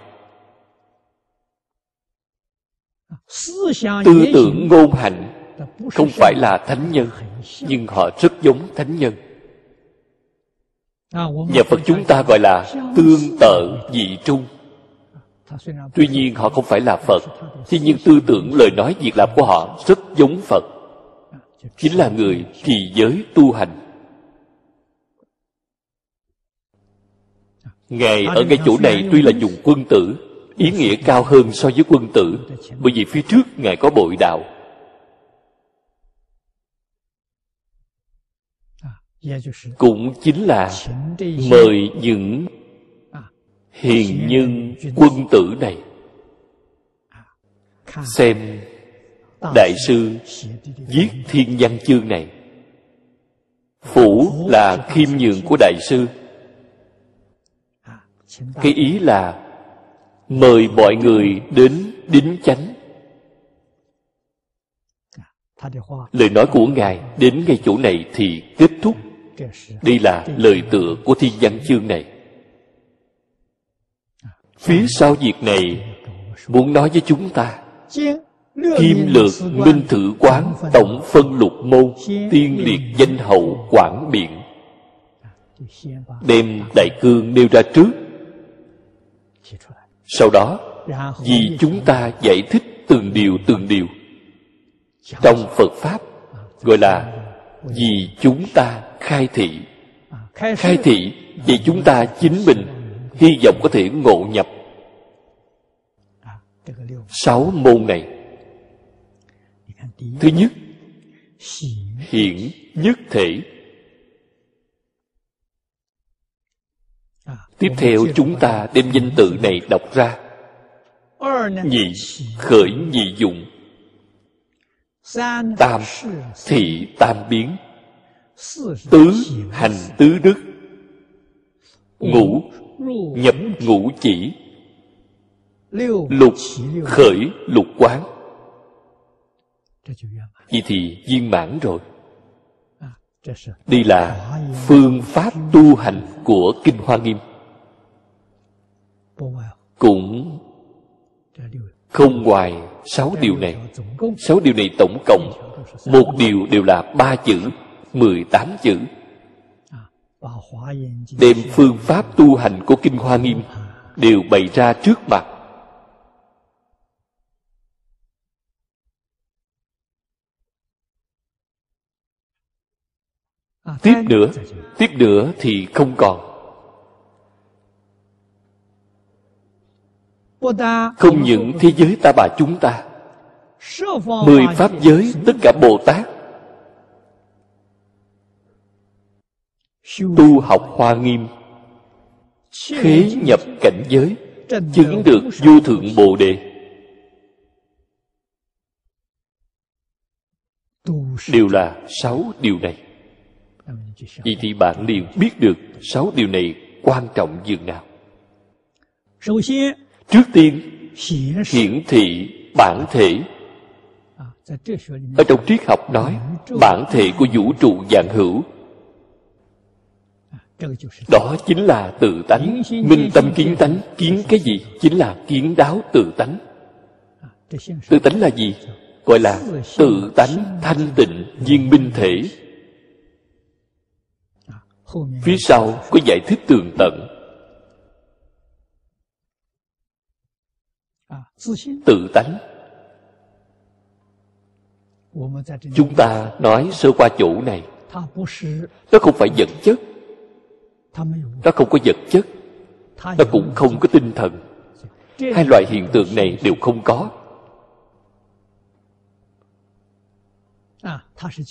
Tư tưởng ngôn hạnh không phải là thánh nhân, nhưng họ rất giống thánh nhân. Nhà phật chúng ta gọi là tương tự dị trung tuy nhiên họ không phải là phật thế nhưng tư tưởng lời nói việc làm của họ rất giống phật. Chính là người trì giới tu hành. Ngài ở ngay chỗ này tuy là dùng quân tử ý nghĩa cao hơn so với quân tử bởi vì phía trước ngài có bội đạo. Cũng chính là mời những hiền nhân quân tử này. Xem đại sư viết thiên văn chương này. Phủ là khiêm nhường của đại sư. Cái ý là mời mọi người đến đính chánh. Lời nói của ngài đến ngay chỗ này thì kết thúc. Đây là lời tựa của thiên văn chương này phía sau việc này, muốn nói với chúng ta, kim lược minh thử quán tổng phân lục môn tiên liệt danh hậu quảng biện đem đại cương nêu ra trước. Sau đó, vì chúng ta giải thích từng điều từng điều, trong phật pháp gọi là vì chúng ta khai thị. Khai thị vì chúng ta chính mình hy vọng có thể ngộ nhập. Sáu môn này. Thứ nhất, hiển nhất thể. Tiếp theo chúng ta đem danh tự này đọc ra. Nhị khởi nhị dụng. Tam thị tam biến. Tứ hành tứ đức. Ngũ nhập ngũ chỉ. Lục khởi lục quán. Vậy thì viên mãn rồi. Đây là phương pháp tu hành của kinh hoa nghiêm. Cũng không ngoài sáu điều này. sáu điều này tổng cộng một điều đều là ba chữ mười tám chữ đem phương pháp tu hành của kinh hoa nghiêm đều bày ra trước mặt. Tiếp nữa tiếp nữa thì không còn. Không những thế giới ta bà chúng ta, mười pháp giới tất cả bồ tát tu học hoa nghiêm. Khế nhập cảnh giới, chứng được vô thượng bồ đề. Đều là sáu điều này. Vậy thì bạn liền biết được sáu điều này quan trọng dường nào. Trước tiên, hiển thị bản thể. Ở trong triết học nói, bản thể của vũ trụ dạng hữu đó chính là tự tánh. Minh tâm kiến tánh kiến cái gì chính là kiến đáo tự tánh. Tự tánh là gì? Gọi là tự tánh thanh tịnh viên minh thể. Phía sau có giải thích tường tận. Tự tánh. Chúng ta nói sơ qua chỗ này. Nó không phải vật chất nó không có vật chất. Nó cũng không có tinh thần. Hai loại hiện tượng này đều không có.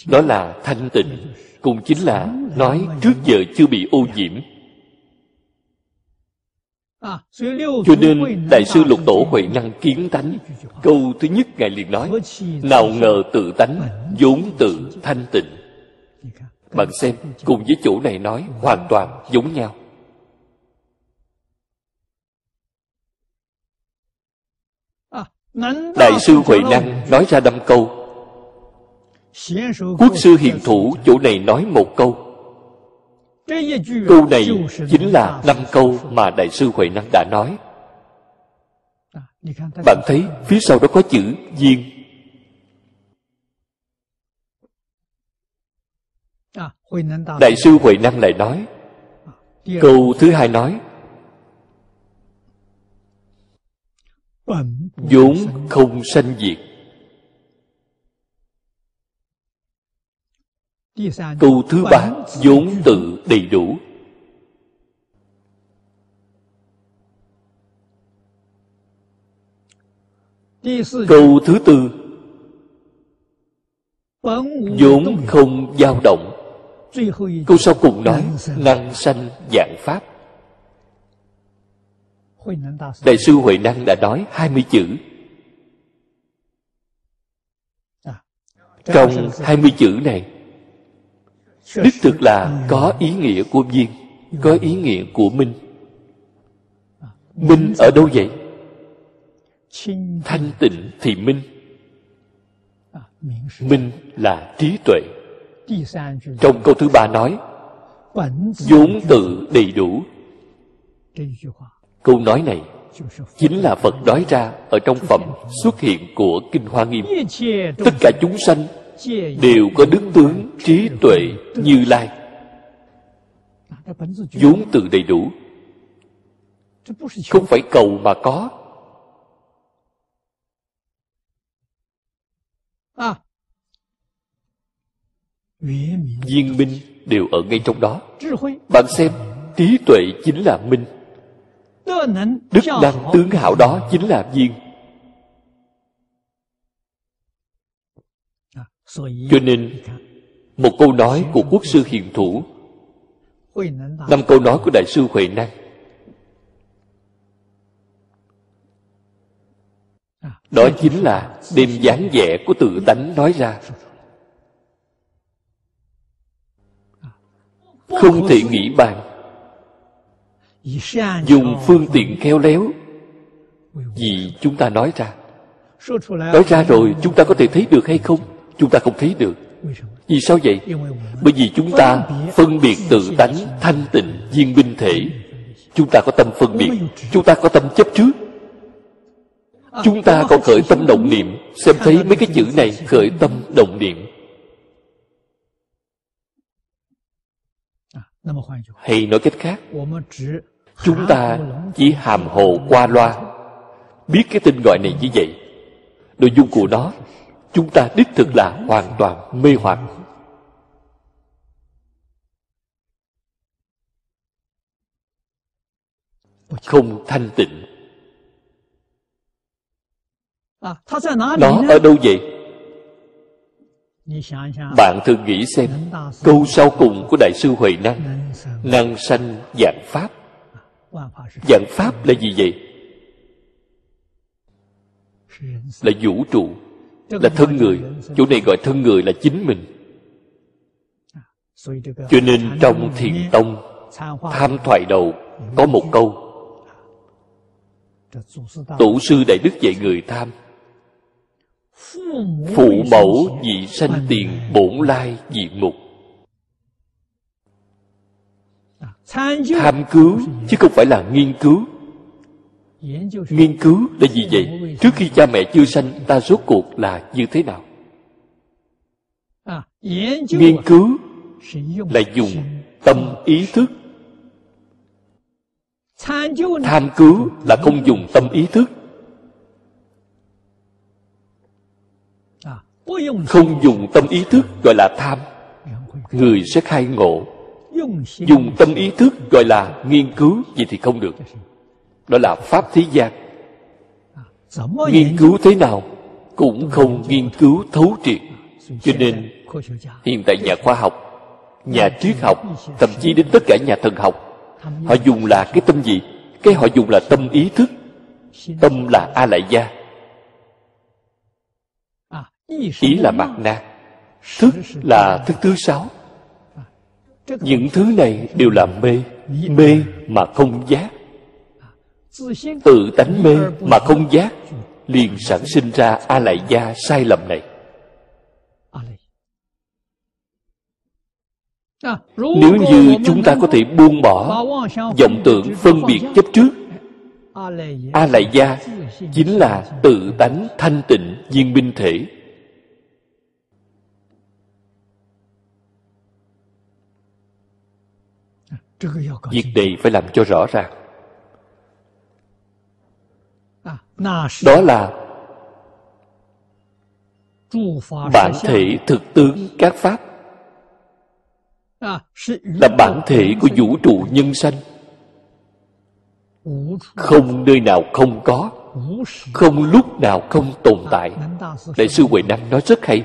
Đó là thanh tịnh cũng chính là nói trước giờ chưa bị ô nhiễm. Cho nên đại sư lục tổ huệ năng kiến tánh. Câu thứ nhất ngài liền nói nào ngờ tự tánh vốn tự thanh tịnh bạn xem, cùng với chỗ này nói, hoàn toàn giống nhau. Đại sư huệ năng nói ra năm câu. Quốc sư hiền thủ chỗ này nói một câu. Câu này chính là năm câu mà đại sư huệ năng đã nói. Bạn thấy phía sau đó có chữ viên đại sư huệ năng lại nói câu thứ hai nói vốn không sanh diệt. Câu thứ ba vốn tự đầy đủ. Câu thứ tư vốn không dao động câu sau cùng nói năng sanh dạng pháp. Đại sư huệ năng đã nói hai mươi chữ. Trong hai mươi chữ này đích thực là có ý nghĩa của viên có ý nghĩa của minh. Minh ở đâu vậy? Thanh tịnh thì minh. Minh là trí tuệ trong câu thứ ba nói vốn tự đầy đủ. Câu nói này chính là phật nói ra ở trong phẩm xuất hiện của kinh hoa nghiêm. Tất cả chúng sanh đều có đức tướng trí tuệ như lai. Vốn từ đầy đủ. Không phải cầu mà có viên minh đều ở ngay trong đó. Bạn xem, trí tuệ chính là minh. Đức năng tướng hảo đó chính là viên. Cho nên, một câu nói của quốc sư hiền thủ, năm câu nói của đại sư huệ năng. Đó chính là đêm dáng vẻ của tự tánh nói ra. Không thể nghĩ bàn dùng phương tiện khéo léo. Vì chúng ta nói ra. Nói ra rồi chúng ta có thể thấy được hay không? Chúng ta không thấy được. Vì sao vậy? Bởi vì chúng ta phân biệt tự tánh, thanh tịnh, viên binh thể. Chúng ta có tâm phân biệt. Chúng ta có tâm chấp trước. Chúng ta còn khởi tâm động niệm. Xem thấy mấy cái chữ này, khởi tâm động niệm. Hay nói cách khác chúng ta chỉ hàm hồ qua loa biết cái tên gọi này như vậy nội dung của nó chúng ta đích thực là hoàn toàn mê hoặc。Không thanh tịnh。nó ở đâu vậy bạn thử nghĩ xem câu sau cùng của đại sư huệ năng năng sanh dạng pháp. Dạng pháp là gì vậy? Là vũ trụ là thân người. chỗ này gọi thân người là chính mình. Cho nên trong thiền tông tham thoại đầu có một câu. Tổ sư đại đức dạy người tham phụ mẫu dị sanh tiền bổn lai diện mục. Tham cứu chứ không phải là nghiên cứu. Nghiên cứu là gì vậy? Trước khi cha mẹ chưa sanh, ta rốt cuộc là như thế nào? Nghiên cứu là dùng tâm ý thức. Tham cứu là không dùng tâm ý thức. Không dùng tâm ý thức gọi là tham. Người sẽ khai ngộ. Dùng tâm ý thức gọi là nghiên cứu gì thì không được. Đó là pháp thế gian nghiên cứu thế nào cũng không nghiên cứu thấu triệt. Cho nên, hiện tại nhà khoa học, nhà triết học, thậm chí đến tất cả nhà thần học, họ dùng là cái tâm gì? Cái họ dùng là tâm ý thức. Tâm là a lại ý là mặt nạ, thức là thức thứ sáu. Những thứ này đều là mê mê mà không giác. Tự tánh mê mà không giác liền sản sinh ra a lại gia sai lầm này. Nếu như chúng ta có thể buông bỏ vọng tưởng phân biệt chấp trước a lại gia chính là tự tánh thanh tịnh viên minh thể. Việc này phải làm cho rõ ràng. Đó là bản thể thực tướng các pháp. Là bản thể của vũ trụ nhân sanh. Không nơi nào không có. Không lúc nào không tồn tại. Đại sư huệ năng nói rất hay.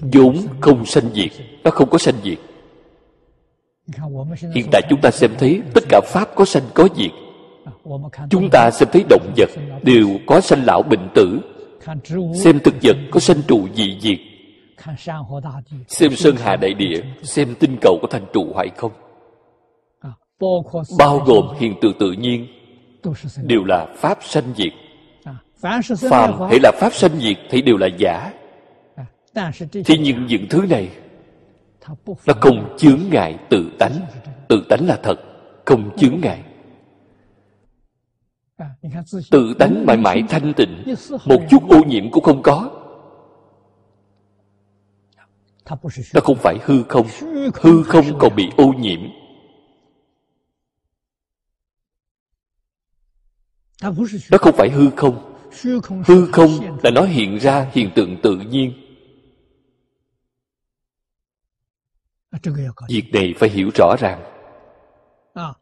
Vốn không sanh diệt. Nó không có sanh diệt hiện tại chúng ta xem thấy tất cả pháp có sanh có diệt. Chúng ta xem thấy động vật đều có sanh lão bệnh tử. Xem thực vật có sanh trụ dị diệt. Xem sơn hà đại địa, xem tinh cầu có thành trụ hay không. Bao gồm hiện tượng tự nhiên, đều là pháp sanh diệt. Phàm hãy là pháp sanh diệt thì đều là giả. Thế nhưng những thứ này nó không chướng ngại tự tánh. Tự tánh là thật, không chướng ngại. Tự tánh mãi mãi thanh tịnh, một chút ô nhiễm cũng không có. Nó không phải hư không hư không còn bị ô nhiễm. Nó không phải hư không. Hư không là nó hiện ra hiện tượng tự nhiên. Việc này. phải hiểu rõ ràng.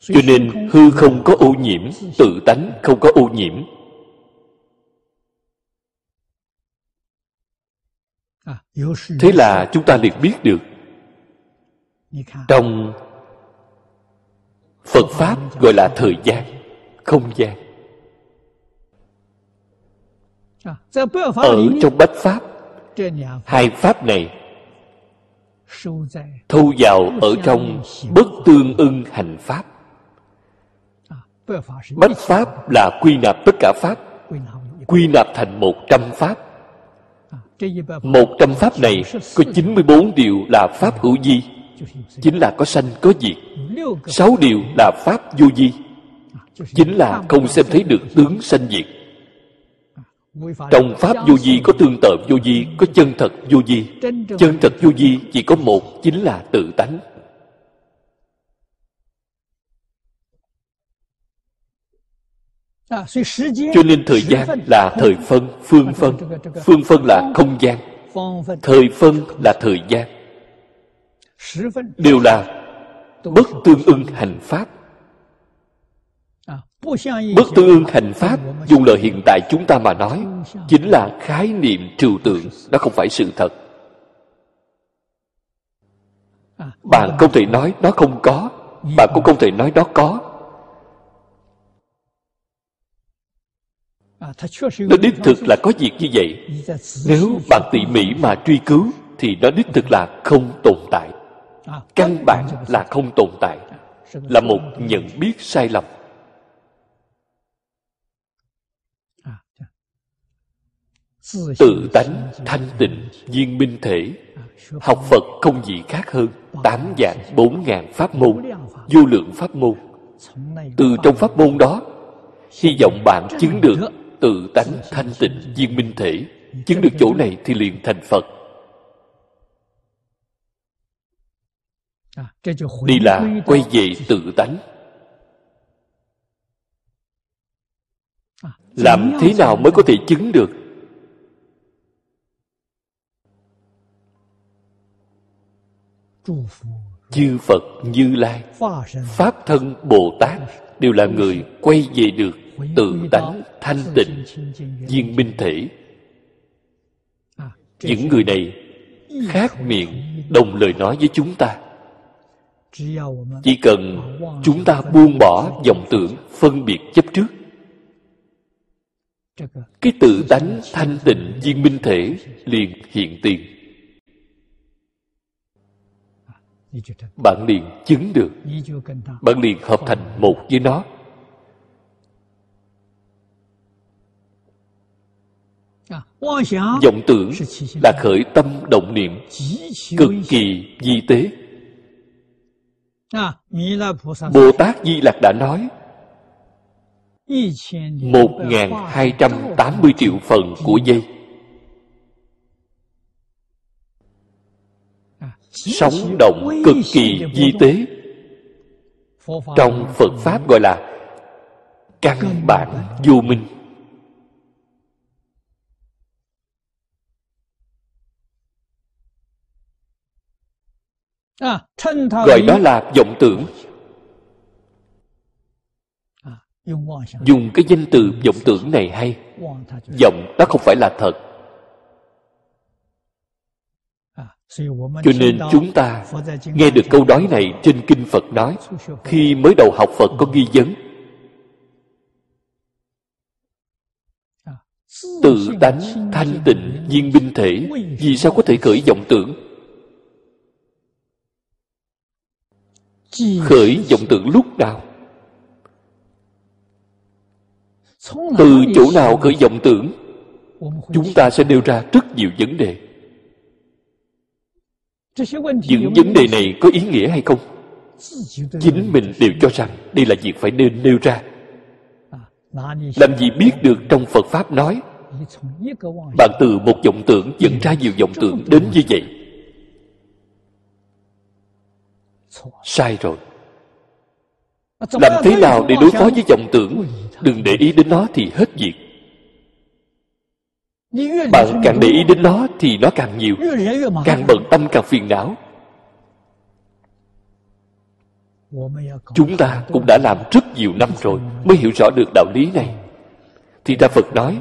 Cho nên hư không có ô nhiễm tự tánh không có ô nhiễm. Thế là chúng ta liền biết được. Trong phật pháp gọi là thời gian không gian. Ở trong bách pháp hai pháp này thu vào ở trong bất tương ưng hành pháp. Bách pháp là quy nạp tất cả pháp, quy nạp thành một trăm pháp. Một trăm pháp này có 94 điều là pháp hữu di, chính là có sanh có diệt. Sáu điều là pháp vô di, chính là không xem thấy được tướng sanh diệt trong pháp vô di có tương tự vô di có chân thật vô di chân thật vô di chỉ có một chính là tự tánh. Cho nên thời gian là thời phân. phương phân phương phân là không gian. thời phân là thời gian. Đều là bất tương ưng hành pháp bất tương ưng hành pháp, dùng lời hiện tại chúng ta mà nói, chính là khái niệm trừu tượng, nó không phải sự thật. Bạn không thể nói nó không có, bạn cũng không thể nói nó có. Nó đích thực là có việc như vậy. Nếu bạn tỉ mỉ mà truy cứu, thì nó đích thực là không tồn tại. Căn bản là không tồn tại. Là một nhận biết sai lầm. Tự tánh thanh tịnh, viên minh thể. Học phật không gì khác hơn tám dạng bốn ngàn pháp môn, vô lượng pháp môn. Từ trong pháp môn đó, hy vọng bạn chứng được tự tánh thanh tịnh, viên minh thể. Chứng được chỗ này thì liền thành phật. Đi là quay về tự tánh. Làm thế nào mới có thể chứng được chư phật, như lai, pháp thân, bồ tát đều là người quay về được tự tánh thanh tịnh, viên minh thể. Những người này khác miệng đồng lời nói với chúng ta. Chỉ cần chúng ta buông bỏ vọng tưởng phân biệt chấp trước. Cái tự tánh thanh tịnh viên minh thể liền hiện tiền. Bạn liền chứng được. Bạn liền hợp thành một với nó. Vọng tưởng là khởi tâm động niệm cực kỳ di tế. Bồ tát di lặc đã nói một ngàn hai trăm tám mươi triệu phần của dây sống động cực kỳ di tế. Trong phật pháp gọi là căn bản vô minh. Gọi đó là vọng tưởng. Dùng cái danh từ vọng tưởng này hay. Vọng đó không phải là thật. Cho nên chúng ta nghe được câu nói này trên kinh phật nói khi mới đầu học phật có ghi vấn. Tự tánh thanh tịnh viên binh thể vì sao có thể khởi vọng tưởng khởi vọng tưởng lúc nào? Từ chỗ nào khởi vọng tưởng chúng ta sẽ nêu ra rất nhiều vấn đề những vấn đề này có ý nghĩa hay không? Chính mình đều cho rằng đây là việc phải nên nêu ra. Làm gì biết được trong phật pháp nói? Bạn từ một vọng tưởng dẫn ra nhiều vọng tưởng đến như vậy. Sai rồi. Làm thế nào để đối phó với vọng tưởng? Đừng để ý đến nó thì hết việc bạn càng để ý đến nó thì nó càng nhiều. Càng bận tâm càng phiền não. Chúng ta cũng đã làm rất nhiều năm rồi mới hiểu rõ được đạo lý này. Thì ra phật nói,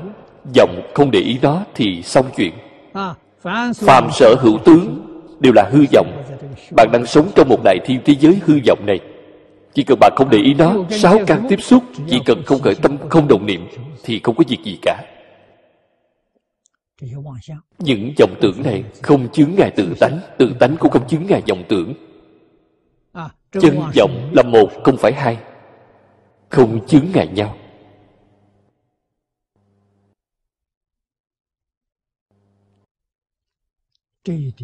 Giọng không để ý nó thì xong chuyện. Phàm sở hữu tướng đều là hư vọng. Bạn đang sống trong một đại thiên thế giới hư vọng này. Chỉ cần bạn không để ý nó, sáu căn tiếp xúc, chỉ cần không khởi tâm, không đồng niệm thì không có việc gì cả những vọng tưởng này không chướng ngại tự tánh tự tánh cũng không chướng ngại vọng tưởng. Chân vọng là một không phải hai, không chướng ngại nhau.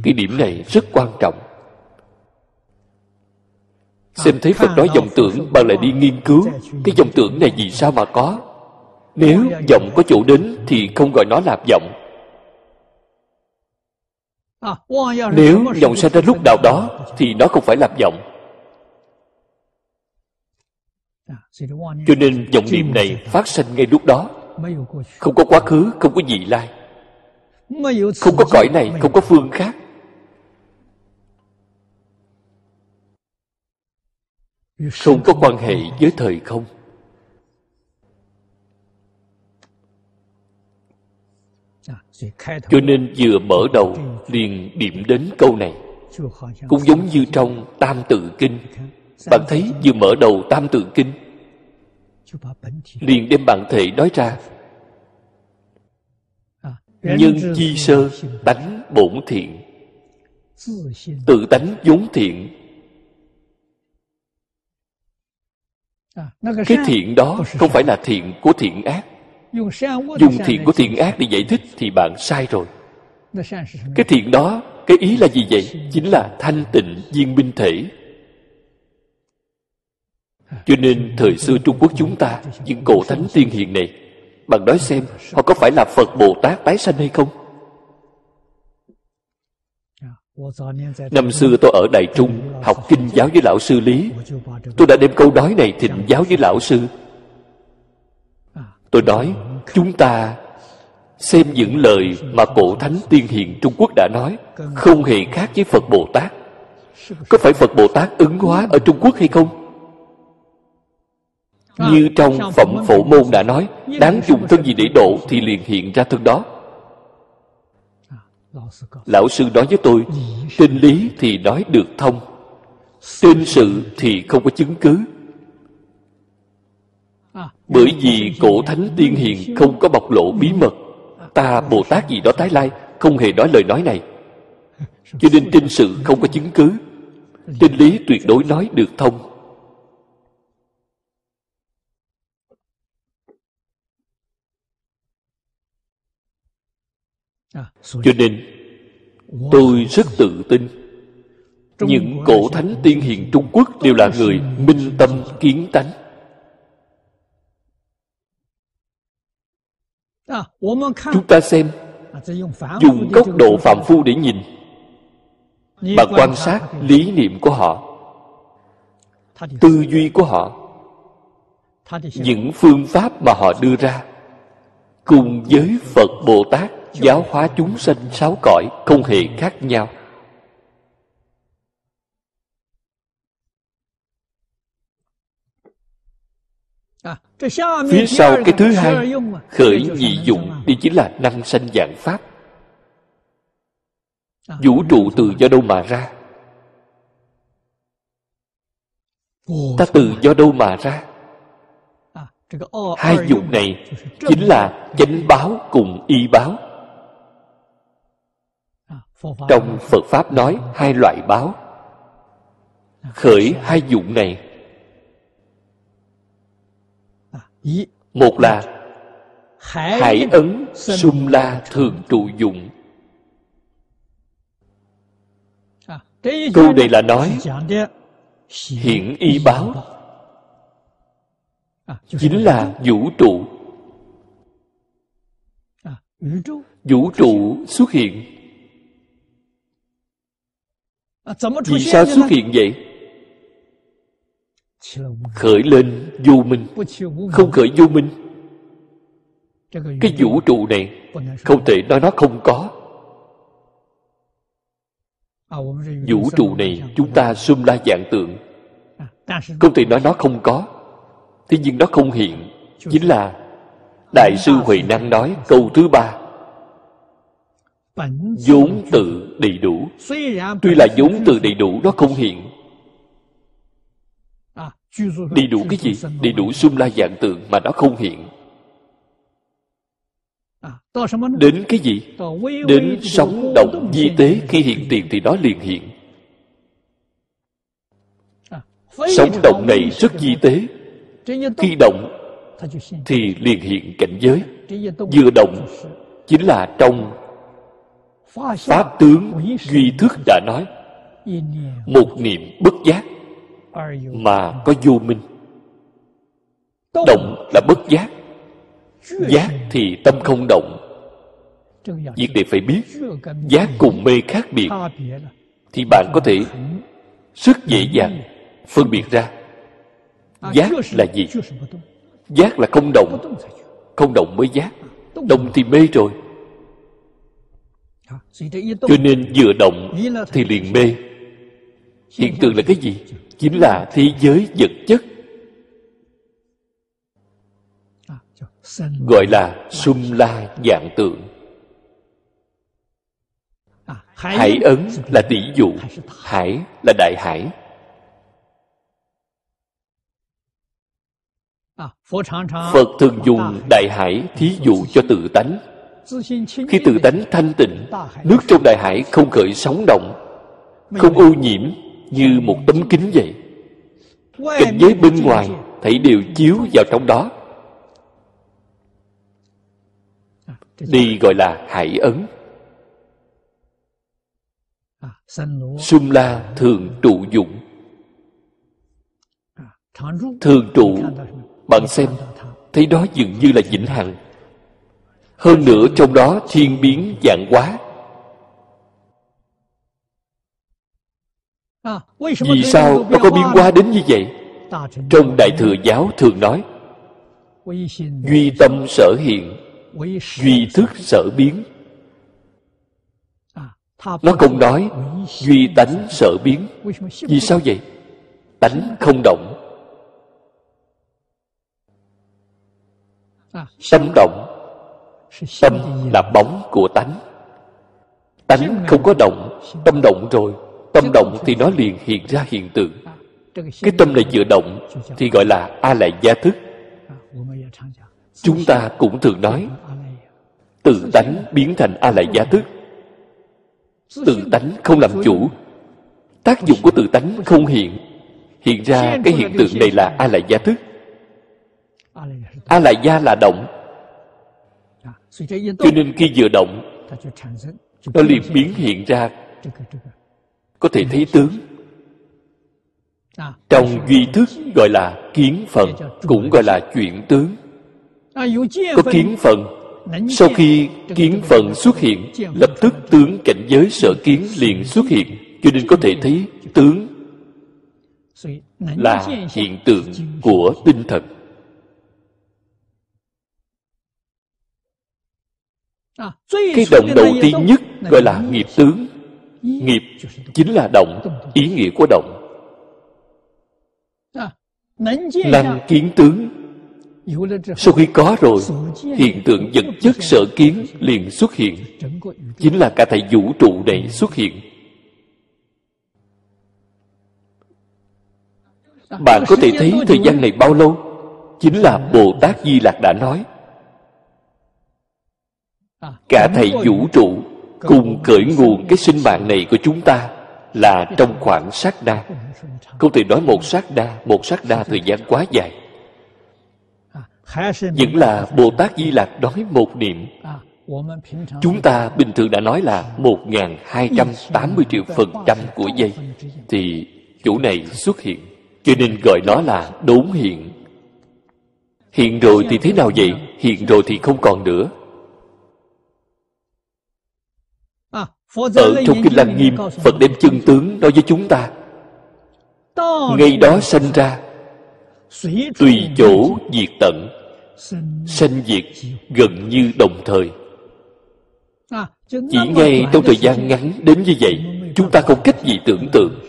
Cái điểm này rất quan trọng. Xem thấy phật nói vọng tưởng bạn lại đi nghiên cứu cái vọng tưởng này vì sao mà có. Nếu vọng có chỗ đến thì không gọi nó là vọng nếu vọng sanh ra lúc nào đó thì nó không phải là vọng cho nên vọng niệm này phát sinh ngay lúc đó. Không có quá khứ không có vị lai. Không có cõi này không có phương khác. Không có quan hệ với thời không cho nên vừa mở đầu liền điểm đến câu này. Cũng giống như trong tam tự kinh. Bạn thấy vừa mở đầu tam tự kinh. Liền đem bản thể nói ra. Nhân chi sơ tánh bổn thiện. Tự tánh vốn thiện. Cái thiện đó không phải là thiện của thiện ác dùng thiện của thiện ác để giải thích thì bạn sai rồi. Cái thiện đó cái ý là gì vậy? Chính là thanh tịnh viên minh thể. Cho nên thời xưa trung quốc chúng ta những cổ thánh tiên hiền này bạn nói xem họ có phải là phật bồ tát tái sanh hay không? Năm xưa tôi ở đại trung học kinh giáo với lão sư lý. Tôi đã đem câu nói này thịnh giáo với lão sư tôi nói, chúng ta xem những lời mà cổ thánh tiên hiền trung quốc đã nói, không hề khác với phật bồ tát. Có phải phật bồ tát ứng hóa ở trung quốc hay không? Như trong phẩm phổ môn đã nói, đáng dùng thân gì để độ thì liền hiện ra thân đó. Lão sư nói với tôi, trên lý thì nói được thông, trên sự thì không có chứng cứ bởi vì cổ thánh tiên hiền không có bộc lộ bí mật. Ta bồ tát gì đó tái lai, không hề nói lời nói này. Cho nên trên sự không có chứng cứ, trên lý tuyệt đối nói được thông. Cho nên, tôi rất tự tin, những cổ thánh tiên hiền trung quốc đều là người minh tâm kiến tánh. Chúng ta xem dùng góc độ phạm phu để nhìn. Mà quan sát lý niệm của họ tư duy của họ những phương pháp mà họ đưa ra cùng với phật bồ tát giáo hóa chúng sanh sáu cõi không hề khác nhau phía sau cái thứ hai khởi nhị dụng thì chính là năng sanh dạng pháp. Vũ trụ từ do đâu mà ra? Ta từ do đâu mà ra? Hai dụng này chính là chánh báo cùng y báo. Trong phật pháp nói hai loại báo. Khởi hai dụng này một là hải ấn sum la thường trụ dụng. Câu này là nói hiện y báo. Chính là vũ trụ. Vũ trụ. Xuất hiện. Vì sao xuất hiện vậy khởi lên vô minh. Không khởi vô minh. Cái vũ trụ này, không thể nói nó không có. Vũ trụ này chúng ta xum la dạng tượng. Không thể nói nó không có. Thế nhưng nó không hiện. Chính là đại sư huệ năng nói câu thứ ba. Vốn tự đầy đủ. Tuy là vốn tự đầy đủ, nó không hiện đầy đủ cái gì? Đầy đủ xung la dạng tượng mà nó không hiện. Đến cái gì? đến sống động di tế khi hiện tiền thì nó liền hiện. Sống động này rất di tế. Khi động thì liền hiện cảnh giới. Vừa động chính là trong pháp tướng duy thức đã nói. Một niệm bất giác mà có vô minh. Động là bất giác. Giác thì tâm không động. Việc này phải biết. Giác cùng mê khác biệt. Thì bạn có thể rất dễ dàng phân biệt ra. Giác là gì? giác là không động. Không động mới giác. Động thì mê rồi. Cho nên vừa động thì liền mê hiện tượng là cái gì? Chính là thế giới vật chất. Gọi là sum la dạng tượng. Hải ấn là tỷ dụ, hải là đại hải. Phật thường dùng đại hải thí dụ cho tự tánh. Khi tự tánh thanh tịnh, nước trong đại hải không khởi sóng động, không ô nhiễm như một tấm kính vậy. Cảnh giới bên ngoài thấy đều chiếu vào trong đó. Đi gọi là hải ấn. Sum la thường trụ dụng. Thường trụ, bạn xem, thấy đó dường như là vĩnh hằng. Hơn nữa trong đó thiên biến dạng hóa. Vì sao nó có biến hóa đến như vậy? Trong đại thừa giáo thường nói duy tâm sở hiện duy thức sở biến. Nó không nói duy tánh sợ biến. Vì sao vậy? Tánh không động. Tâm động. tâm là bóng của tánh. Tánh không có động tâm động rồi tâm động thì nó liền hiện ra hiện tượng. Cái tâm này vừa động thì gọi là a lại gia thức. Chúng ta cũng thường nói, tự tánh biến thành a lại gia thức. Tự tánh không làm chủ. Tác dụng của tự tánh không hiện. Hiện ra cái hiện tượng này là a lại gia thức. A lại gia là động. Cho nên khi vừa động, nó liền biến hiện ra có thể thấy tướng trong duy thức gọi là kiến phần cũng gọi là chuyển tướng có kiến phần sau khi kiến phần xuất hiện lập tức tướng cảnh giới sở kiến liền xuất hiện cho nên có thể thấy tướng là hiện tượng của tinh thần cái động đầu tiên nhất gọi là nghiệp tướng nghiệp chính là động, ý nghĩa của động. Năng kiến tướng. Sau khi có rồi, hiện tượng vật chất sở kiến liền xuất hiện. Chính là cả thầy vũ trụ này xuất hiện. Bạn có thể thấy thời gian này bao lâu? Chính là bồ tát di lạc đã nói. Cả thầy vũ trụ cùng cởi nguồn cái sinh mạng này của chúng ta là trong khoảng sát đa không thể nói một sát đa một sát đa thời gian quá dài. Vẫn là bồ tát di lạc nói một niệm. Chúng ta bình thường đã nói là một hai trăm tám mươi triệu phần trăm của giây. thì chủ này xuất hiện cho nên gọi nó là đốn hiện. Hiện rồi thì thế nào vậy? Hiện rồi thì không còn nữa ở trong kinh lăng nghiêm phật đem chân tướng nói với chúng ta. Ngay đó sanh ra. Tùy chỗ diệt tận. Sanh diệt gần như đồng thời. Chỉ ngay trong thời gian ngắn đến như vậy chúng ta không cách gì tưởng tượng.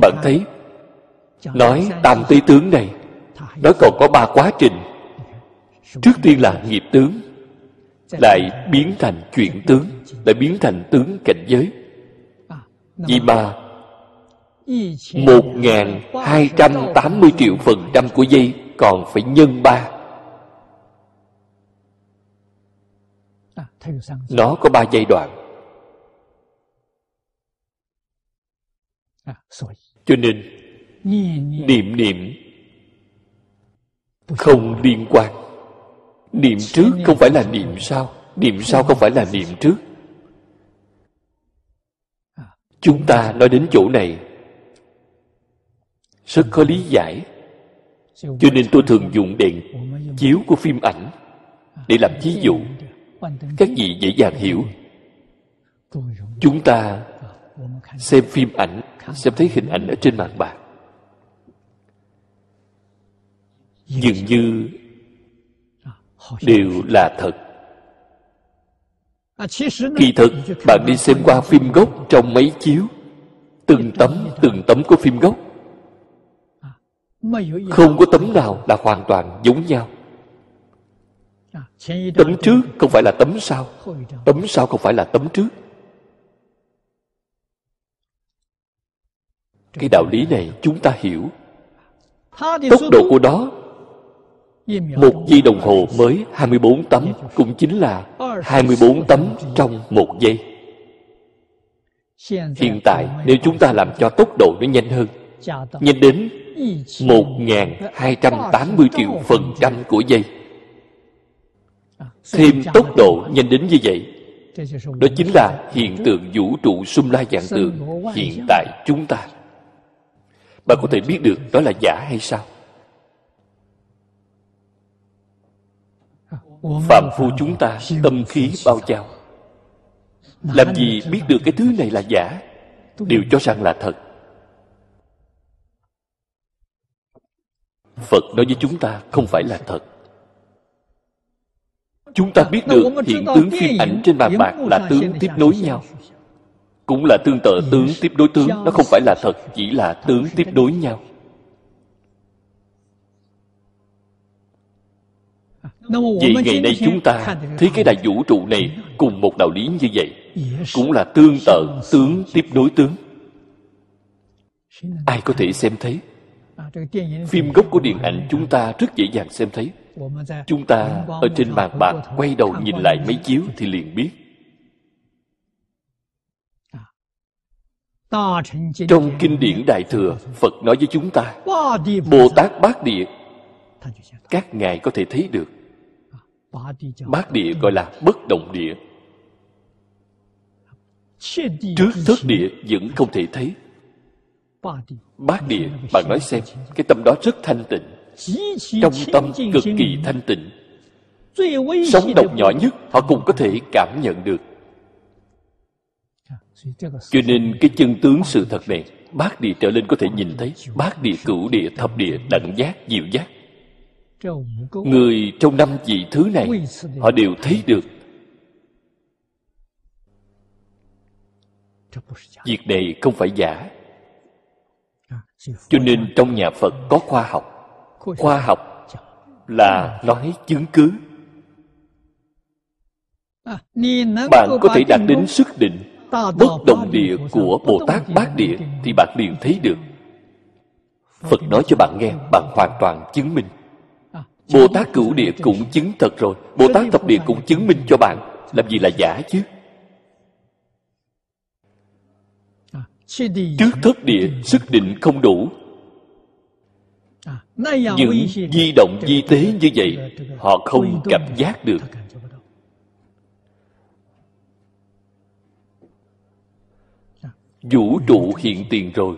bạn thấy nói tam tế tướng này nó còn có ba quá trình. Trước tiên là nghiệp tướng lại biến thành chuyển tướng lại biến thành tướng cảnh giới. Vì mà một ngàn hai trăm tám mươi triệu phần trăm của giây còn phải nhân ba. Nó có ba giai đoạn. Cho nên niệm niệm không liên quan niệm trước không phải là niệm sau niệm sau không phải là niệm trước. Chúng ta nói đến chỗ này. Rất khó lý giải. Cho nên tôi thường dùng đèn chiếu của phim ảnh để làm ví dụ. các vị dễ dàng hiểu. chúng ta xem phim ảnh xem thấy hình ảnh ở trên màn bạc dường như đều là thật. Kỳ thực bạn đi xem qua phim gốc trong máy chiếu từng tấm từng tấm của phim gốc. Không có tấm nào là hoàn toàn giống nhau. Tấm trước không phải là tấm sau. tấm sau không phải là tấm trước. Cái đạo lý này chúng ta hiểu. Tốc độ của nó một giây đồng hồ mới 24 tấm cũng chính là 24 tấm trong một giây. Hiện tại nếu chúng ta làm cho tốc độ nó nhanh hơn nhanh đến 1.280 triệu phần trăm của giây. Thêm tốc độ nhanh đến như vậy đó chính là hiện tượng vũ trụ xung la dạng tượng hiện tại chúng ta. Bạn có thể biết được đó là giả hay sao phạm phu chúng ta tâm khí bao trao. Làm gì biết được cái thứ này là giả? Đều cho rằng là thật. Phật nói với chúng ta không phải là thật. Chúng ta biết được hiện tướng phim ảnh trên bàn bạc là tướng tiếp nối nhau. Cũng là tương tự tướng tiếp đối tướng, nó không phải là thật, chỉ là tướng tiếp đối nhau. Vậy ngày nay chúng ta thấy cái đại vũ trụ này cùng một đạo lý như vậy cũng là tương tự tướng tiếp nối tướng. Ai có thể xem thấy? Phim gốc của điện ảnh chúng ta rất dễ dàng xem thấy. Chúng ta ở trên màn bạc quay đầu nhìn lại mấy chiếu thì liền biết. Trong kinh điển đại thừa phật nói với chúng ta bồ tát bát địa các ngài có thể thấy được bát địa gọi là bất động địa. Trước thất địa vẫn không thể thấy. Bát địa bạn nói xem cái tâm đó rất thanh tịnh. Trong tâm cực kỳ thanh tịnh. Sóng động nhỏ nhất họ cũng có thể cảm nhận được. Cho nên cái chân tướng sự thật này bát địa trở lên có thể nhìn thấy. Bát địa cửu địa thập địa đẳng giác diệu giác người trong năm vị thứ này, họ đều thấy được. Việc này không phải giả. Cho nên trong nhà phật có khoa học. Khoa học là nói chứng cứ. Bạn có thể đạt đến sức định, bất động địa của bồ tát bát địa thì bạn liền thấy được. Phật nói cho bạn nghe, bạn hoàn toàn chứng minh bồ tát cửu địa cũng chứng thật rồi. Bồ tát thập địa cũng chứng minh cho bạn. Làm gì là giả chứ? Trước thất địa, sức định không đủ. Những di động, di tế như vậy, họ không cảm giác được. Vũ trụ hiện tiền rồi.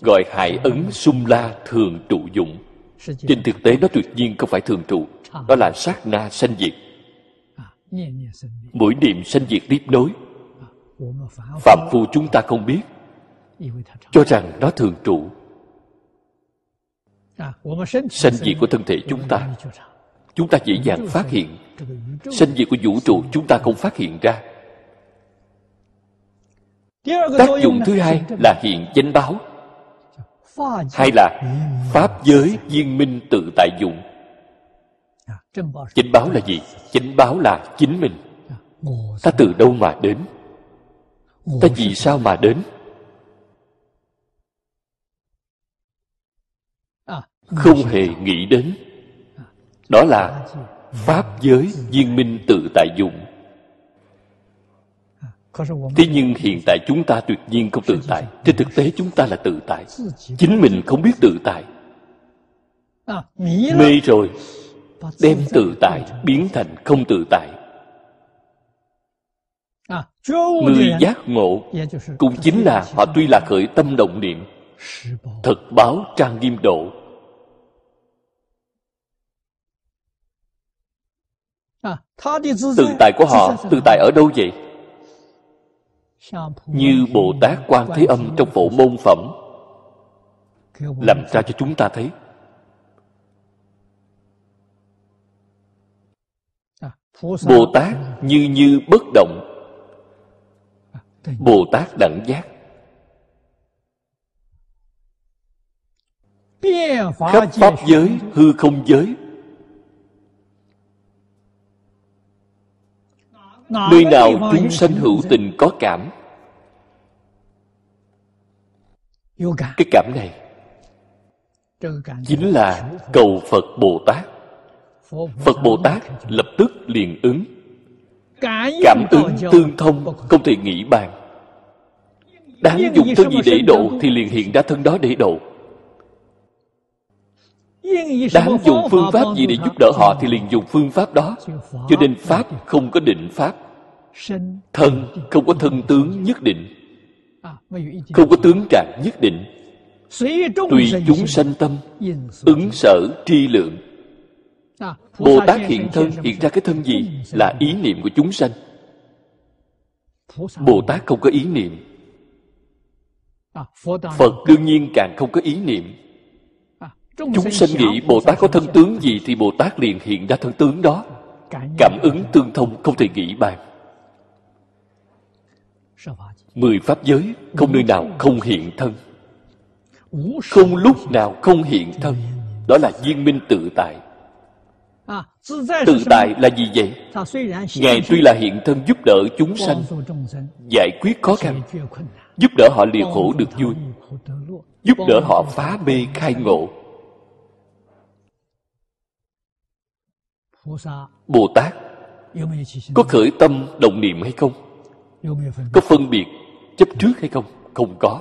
Gọi hải ấn sung la thường trụ dụng trên thực tế nó tuyệt nhiên không phải thường trụ. Đó là sát na sanh diệt. Mỗi niệm sanh diệt tiếp nối. Phạm phu chúng ta không biết. Cho rằng nó thường trụ. Sanh diệt của thân thể chúng ta. chúng ta dễ dàng phát hiện. sanh diệt của vũ trụ chúng ta không phát hiện ra. Tác dụng thứ hai là hiện chánh báo hay là pháp giới viên minh tự tại dụng? Chánh báo là gì? Chánh báo là chính mình. Ta từ đâu mà đến? Ta vì sao mà đến? Không hề nghĩ đến. Đó là pháp giới viên minh tự tại dụng thế nhưng hiện tại chúng ta tuyệt nhiên không tự tại. Trên thực tế chúng ta là tự tại. Chính mình không biết tự tại. Mê rồi đem tự tại biến thành không tự tại. Người giác ngộ cũng chính là họ tuy là khởi tâm động niệm thật báo trang nghiêm độ. Tự tại của họ tự tại ở đâu vậy như bồ tát quan thế âm trong phổ môn phẩm. Làm ra cho chúng ta thấy? Bồ tát như như bất động. Bồ tát đẳng giác. Khắp pháp giới hư không giới nơi nào chúng sanh hữu tình có cảm? Cái cảm này chính là cầu phật bồ tát. Phật bồ tát lập tức liền ứng. Cảm ứng tương thông không thể nghĩ bàn. Đáng dùng thân gì để độ thì liền hiện ra thân đó để độ đáng dùng phương pháp gì để giúp đỡ họ thì liền dùng phương pháp đó. Cho nên pháp không có định pháp. Thân không có thân tướng nhất định. Không có tướng trạng nhất định. Tùy chúng sanh tâm, ứng sở, tri lượng. Bồ tát hiện thân hiện ra cái thân gì là ý niệm của chúng sanh. Bồ tát không có ý niệm. Phật đương nhiên càng không có ý niệm chúng sanh nghĩ bồ tát có thân tướng gì thì bồ tát liền hiện ra thân tướng đó. Cảm ứng tương thông không thể nghĩ bàn. Mười pháp giới không nơi nào không hiện thân. Không lúc nào không hiện thân. Đó là viên minh tự tại. Tự tại là gì vậy? Ngài tuy là hiện thân giúp đỡ chúng sanh giải quyết khó khăn giúp đỡ họ lìa khổ được vui giúp đỡ họ phá mê khai ngộ bồ tát có khởi tâm động niệm hay không? Có phân biệt chấp trước hay không? Không có.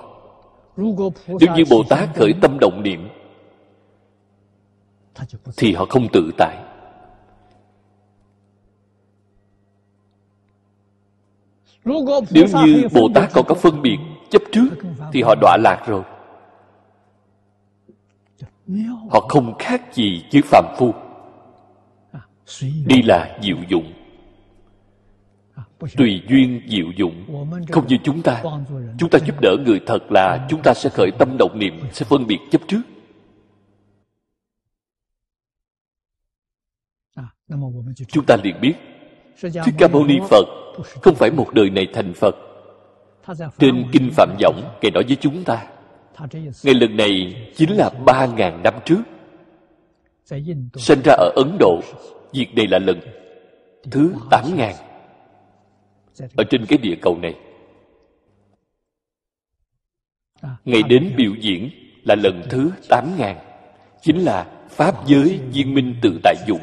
Nếu như bồ tát khởi tâm động niệm thì họ không tự tại. Nếu như bồ tát còn có phân biệt chấp trước thì họ đọa lạc rồi. Họ không khác gì với phạm phu đây là diệu dụng. Tùy duyên diệu dụng. không như chúng ta. chúng ta giúp đỡ người thật là chúng ta sẽ khởi tâm động niệm sẽ phân biệt chấp trước. chúng ta liền biết. thích ca mâu ni phật không phải một đời này thành phật. trên kinh phạm võng ngài nói với chúng ta ngày lần này chính là ba ngàn năm trước. sinh ra ở ấn độ việc này là lần thứ tám ngàn ở trên cái địa cầu này. Ngày đến biểu diễn là lần thứ tám ngàn, chính là pháp giới viên minh tự tại dụng.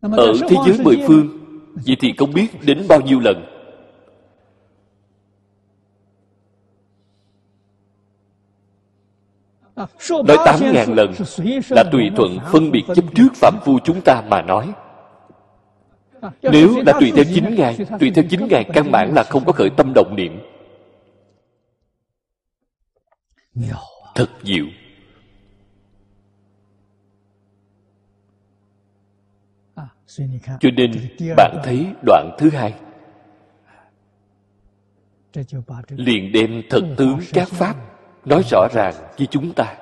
Ở thế giới mười phương, vậy thì không biết đến bao nhiêu lần nói tám ngàn lần là tùy thuận phân biệt chấp trước phạm phu chúng ta mà nói. Nếu là tùy theo chính ngài tùy theo chính ngài căn bản là không có khởi tâm động niệm. Thật diệu. Cho nên bạn thấy đoạn thứ hai. Liền đem thật tướng các pháp nói rõ ràng với chúng ta.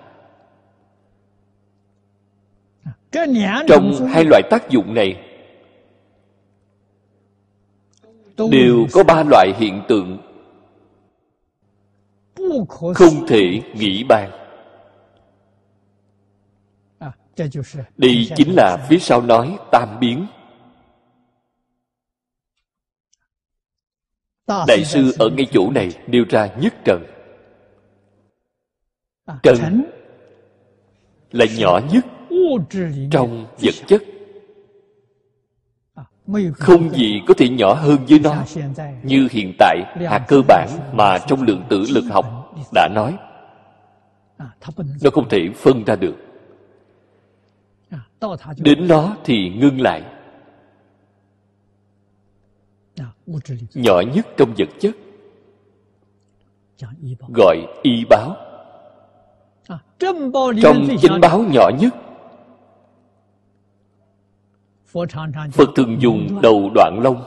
Trong hai loại tác dụng này đều có ba loại hiện tượng không thể nghĩ bàn. Đây chính là phía sau nói tam biến. Đại sư ở ngay chỗ này nêu ra nhất trần trần là nhỏ nhất trong vật chất. Không gì có thể nhỏ hơn với nó như hiện tại hạt cơ bản mà trong lượng tử lực học đã nói. Nó không thể phân ra được. Đến nó thì ngưng lại. Nhỏ nhất trong vật chất. Gọi y báo trong chánh báo nhỏ nhất phật thường dùng đầu đoạn lông.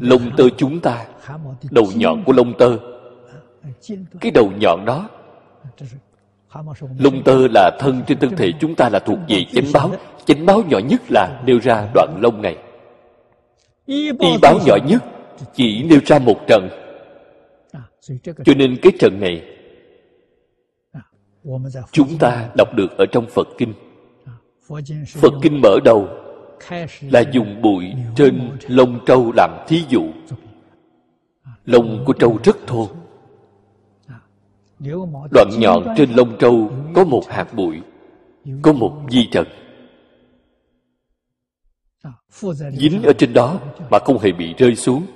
Lông tơ chúng ta đầu nhọn của lông tơ. Cái đầu nhọn đó lông tơ là thân trên thân thể chúng ta là thuộc về chánh báo. chánh báo nhỏ nhất là nêu ra đoạn lông này. Y báo nhỏ nhất chỉ nêu ra một trần cho nên cái trần này chúng ta đọc được ở trong phật kinh. phật kinh mở đầu là dùng bụi trên lông trâu làm thí dụ. lông của trâu rất thô. đoạn nhọn trên lông trâu có một hạt bụi có một di trần. dính ở trên đó mà không hề bị rơi xuống.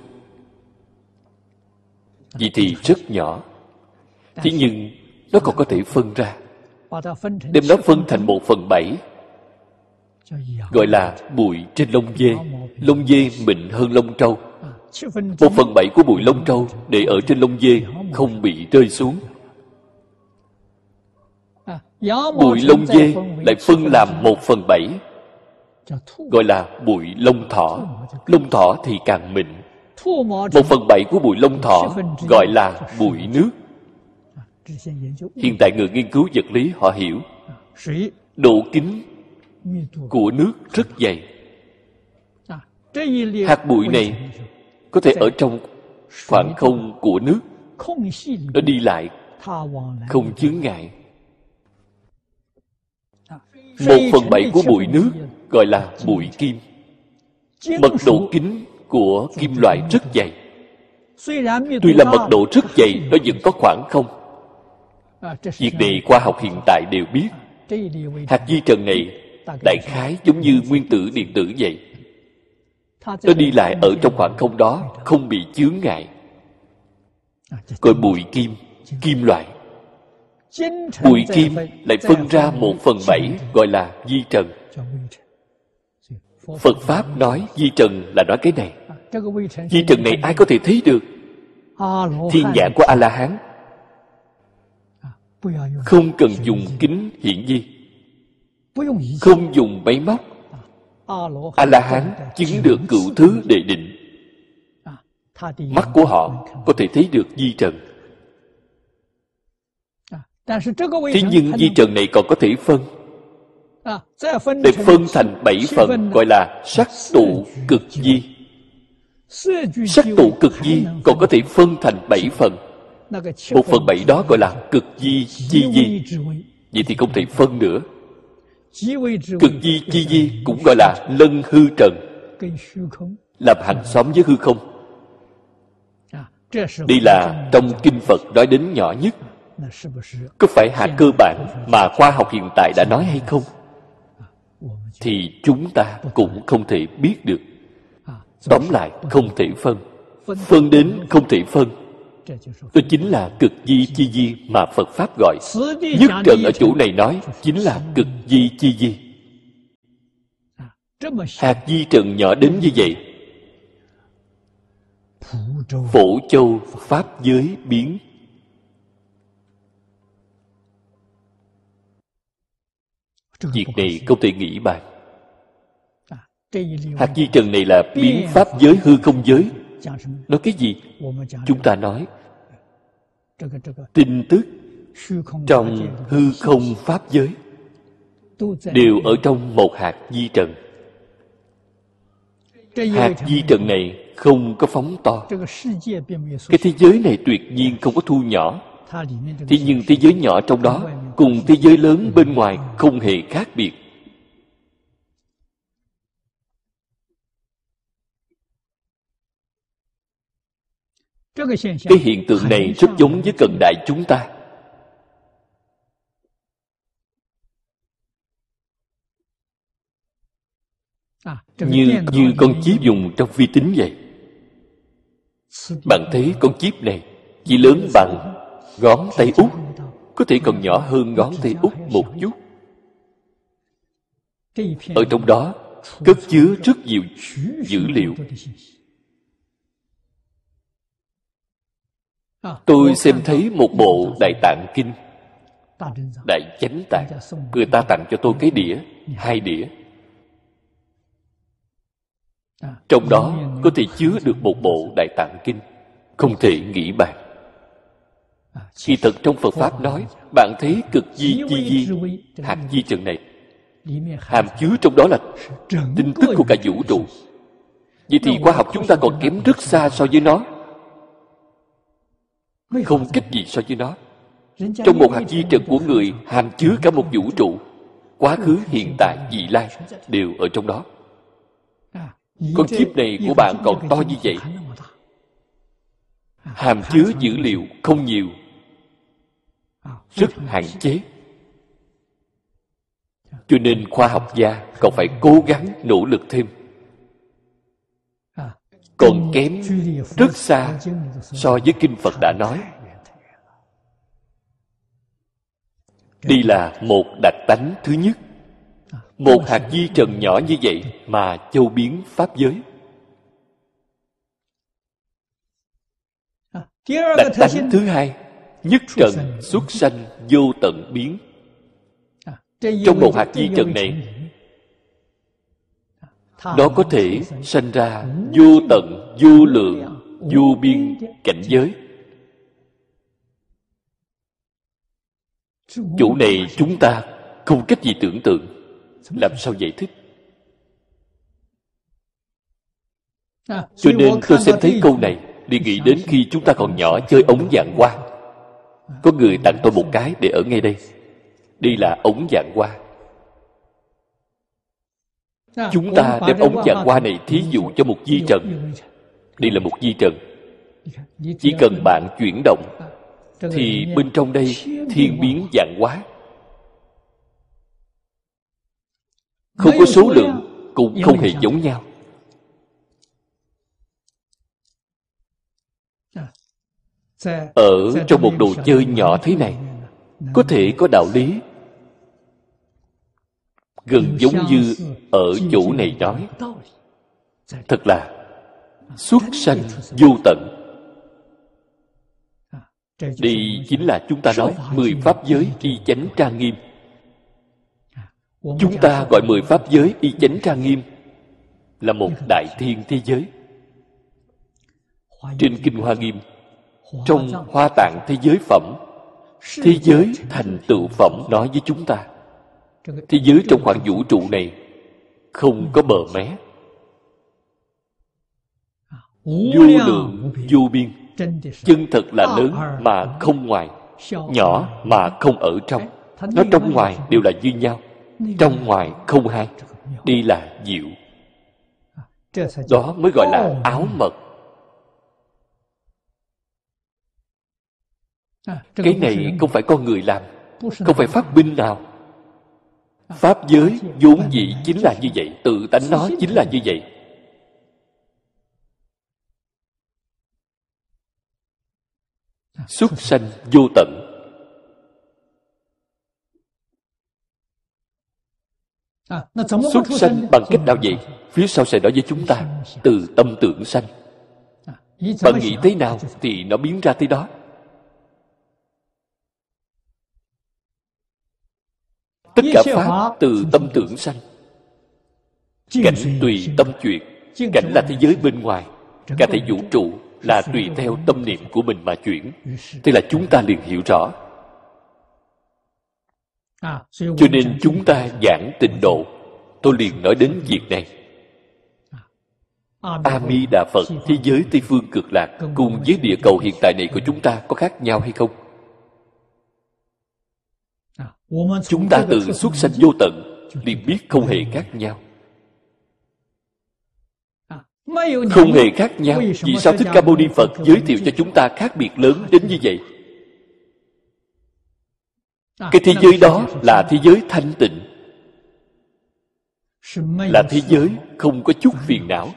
Vì thì rất nhỏ. Thế nhưng nó còn có thể phân ra đem nó phân thành một phần bảy, gọi là bụi trên lông dê lông dê mịn hơn lông trâu. Một phần bảy của bụi lông trâu để ở trên lông dê không bị rơi xuống. Bụi lông dê lại phân làm một phần bảy, gọi là bụi lông thỏ. Lông thỏ thì càng mịn. Một phần bảy của bụi lông thỏ gọi là bụi nước hiện tại người nghiên cứu vật lý họ hiểu. độ kính của nước rất dày. hạt bụi này có thể ở trong khoảng không của nước. nó đi lại không chướng ngại. một phần bảy của bụi nước gọi là bụi kim. mật độ kính của kim loại rất dày. Tuy là mật độ rất dày nó vẫn có khoảng không việc này khoa học hiện tại đều biết. Hạt di trần này đại khái giống như nguyên tử điện tử vậy. Nó đi lại ở trong khoảng không đó không bị chướng ngại. Gọi bụi kim kim loại. Bụi kim lại phân ra một phần bảy gọi là di trần. phật pháp nói di trần là nói cái này. Di trần này ai có thể thấy được? Thiên nhãn của a la hán không cần dùng kính hiển vi không dùng máy móc. a la hán chứng được cựu thứ đề định. mắt của họ có thể thấy được di trần. thế nhưng di trần này còn có thể phân. để phân thành bảy phần gọi là sắc tụ cực di sắc tụ cực di còn có thể phân thành bảy phần một phần bảy đó gọi là cực di, chi di. Vậy thì không thể phân nữa. Cực di, chi di cũng gọi là lân hư trần. Làm hàng xóm với hư không. Đây là trong kinh phật nói đến nhỏ nhất. Có phải hạt cơ bản mà khoa học hiện tại đã nói hay không? Thì chúng ta cũng không thể biết được. Tóm lại, không thể phân. Phân đến không thể phân đó chính là cực di chi di mà phật pháp gọi. Nhất trần ở chỗ này nói chính là cực di chi di. Hạt di trần nhỏ đến như vậy. Phổ châu pháp giới biến. Việc này không thể nghĩ bàn hạt di trần này là biến pháp giới hư không giới nói cái gì? chúng ta nói tin tức trong hư không pháp giới đều ở trong một hạt di trần. hạt di trần này không có phóng to. cái thế giới này tuyệt nhiên không có thu nhỏ. Thế nhưng thế giới nhỏ trong đó cùng thế giới lớn bên ngoài không hề khác biệt cái hiện tượng này rất giống với cận đại chúng ta. Như như con chip dùng trong vi tính vậy. Bạn thấy con chip này chỉ lớn bằng ngón tay út có thể còn nhỏ hơn ngón tay út một chút. Ở trong đó cất chứa rất nhiều dữ liệu tôi xem thấy một bộ đại tạng kinh. Đại chánh tạng. người ta tặng cho tôi cái đĩa hai đĩa. Trong đó có thể chứa được một bộ đại tạng kinh. Không thể nghĩ bàn. Khi thật trong phật pháp nói bạn thấy cực di chi di hạt di trần này. hàm chứa trong đó là tin tức của cả vũ trụ. Vậy thì khoa học chúng ta còn kém rất xa so với nó không cách gì so với nó. Trong một hạt di trần của người hàm chứa cả một vũ trụ. Quá khứ hiện tại vị lai đều ở trong đó. Con chip này của bạn còn to như vậy. hàm chứa dữ liệu không nhiều. Rất hạn chế. Cho nên khoa học gia còn phải cố gắng nỗ lực thêm còn kém rất xa so với kinh phật đã nói. Đây là một đặc tánh thứ nhất. Một hạt di trần nhỏ như vậy mà châu biến pháp giới. Đặc tánh thứ hai nhất trần xuất sanh vô tận biến. Trong một hạt di trần này nó có thể sanh ra vô tận, vô lượng, vô biên cảnh giới. Chỗ này chúng ta không cách gì tưởng tượng. Làm sao giải thích? Cho nên tôi xem thấy câu này, đi nghĩ đến khi chúng ta còn nhỏ chơi ống dạng hoa. Có người tặng tôi một cái để ở ngay đây. Đây là ống dạng hoa chúng ta đem ống dạng hoa này thí dụ cho một di trần. Đây là một di trần. Chỉ cần bạn chuyển động thì bên trong đây thiên biến dạng hóa. Không có số lượng cũng không hề giống nhau. Ở trong một đồ chơi nhỏ thế này có thể có đạo lý gần giống như ở chỗ này nói thật là xuất sanh vô tận. Đây chính là chúng ta nói mười pháp giới y chánh trang nghiêm. Chúng ta gọi mười pháp giới y chánh trang nghiêm là một đại thiên thế giới. Trên kinh hoa nghiêm trong hoa tạng thế giới phẩm thế giới thành tựu phẩm nói với chúng ta thế giới trong khoảng vũ trụ này không có bờ mé. Vô lượng vô biên. chân thật là lớn mà không ngoài nhỏ mà không ở trong. Nó trong ngoài đều là như nhau trong ngoài không hai đi là diệu. Đó mới gọi là áo mật. Cái này không phải con người làm không phải phát binh nào pháp giới vốn dĩ chính là như vậy, tự tánh nó chính là như vậy. Xuất sanh vô tận. Xuất sanh bằng cách nào vậy? Phía sau sẽ nói với chúng ta, từ tâm tưởng sanh. Bạn nghĩ thế nào thì nó biến ra thế đó. Tất cả pháp từ tâm tưởng sanh. Cảnh tùy tâm chuyển cảnh là thế giới bên ngoài. cả thể vũ trụ là tùy theo tâm niệm của mình mà chuyển. Thế là chúng ta liền hiểu rõ. Cho nên chúng ta giảng tịnh độ. Tôi liền nói đến việc này. A di đà phật thế giới tây phương cực lạc cùng với địa cầu hiện tại này của chúng ta có khác nhau hay không chúng ta từ xuất sanh vô tận liền biết không hề khác nhau. Không hề khác nhau, vì sao thích ca mâu ni phật giới thiệu cho chúng ta khác biệt lớn đến như vậy? Cái thế giới đó là thế giới thanh tịnh. Là thế giới không có chút phiền não.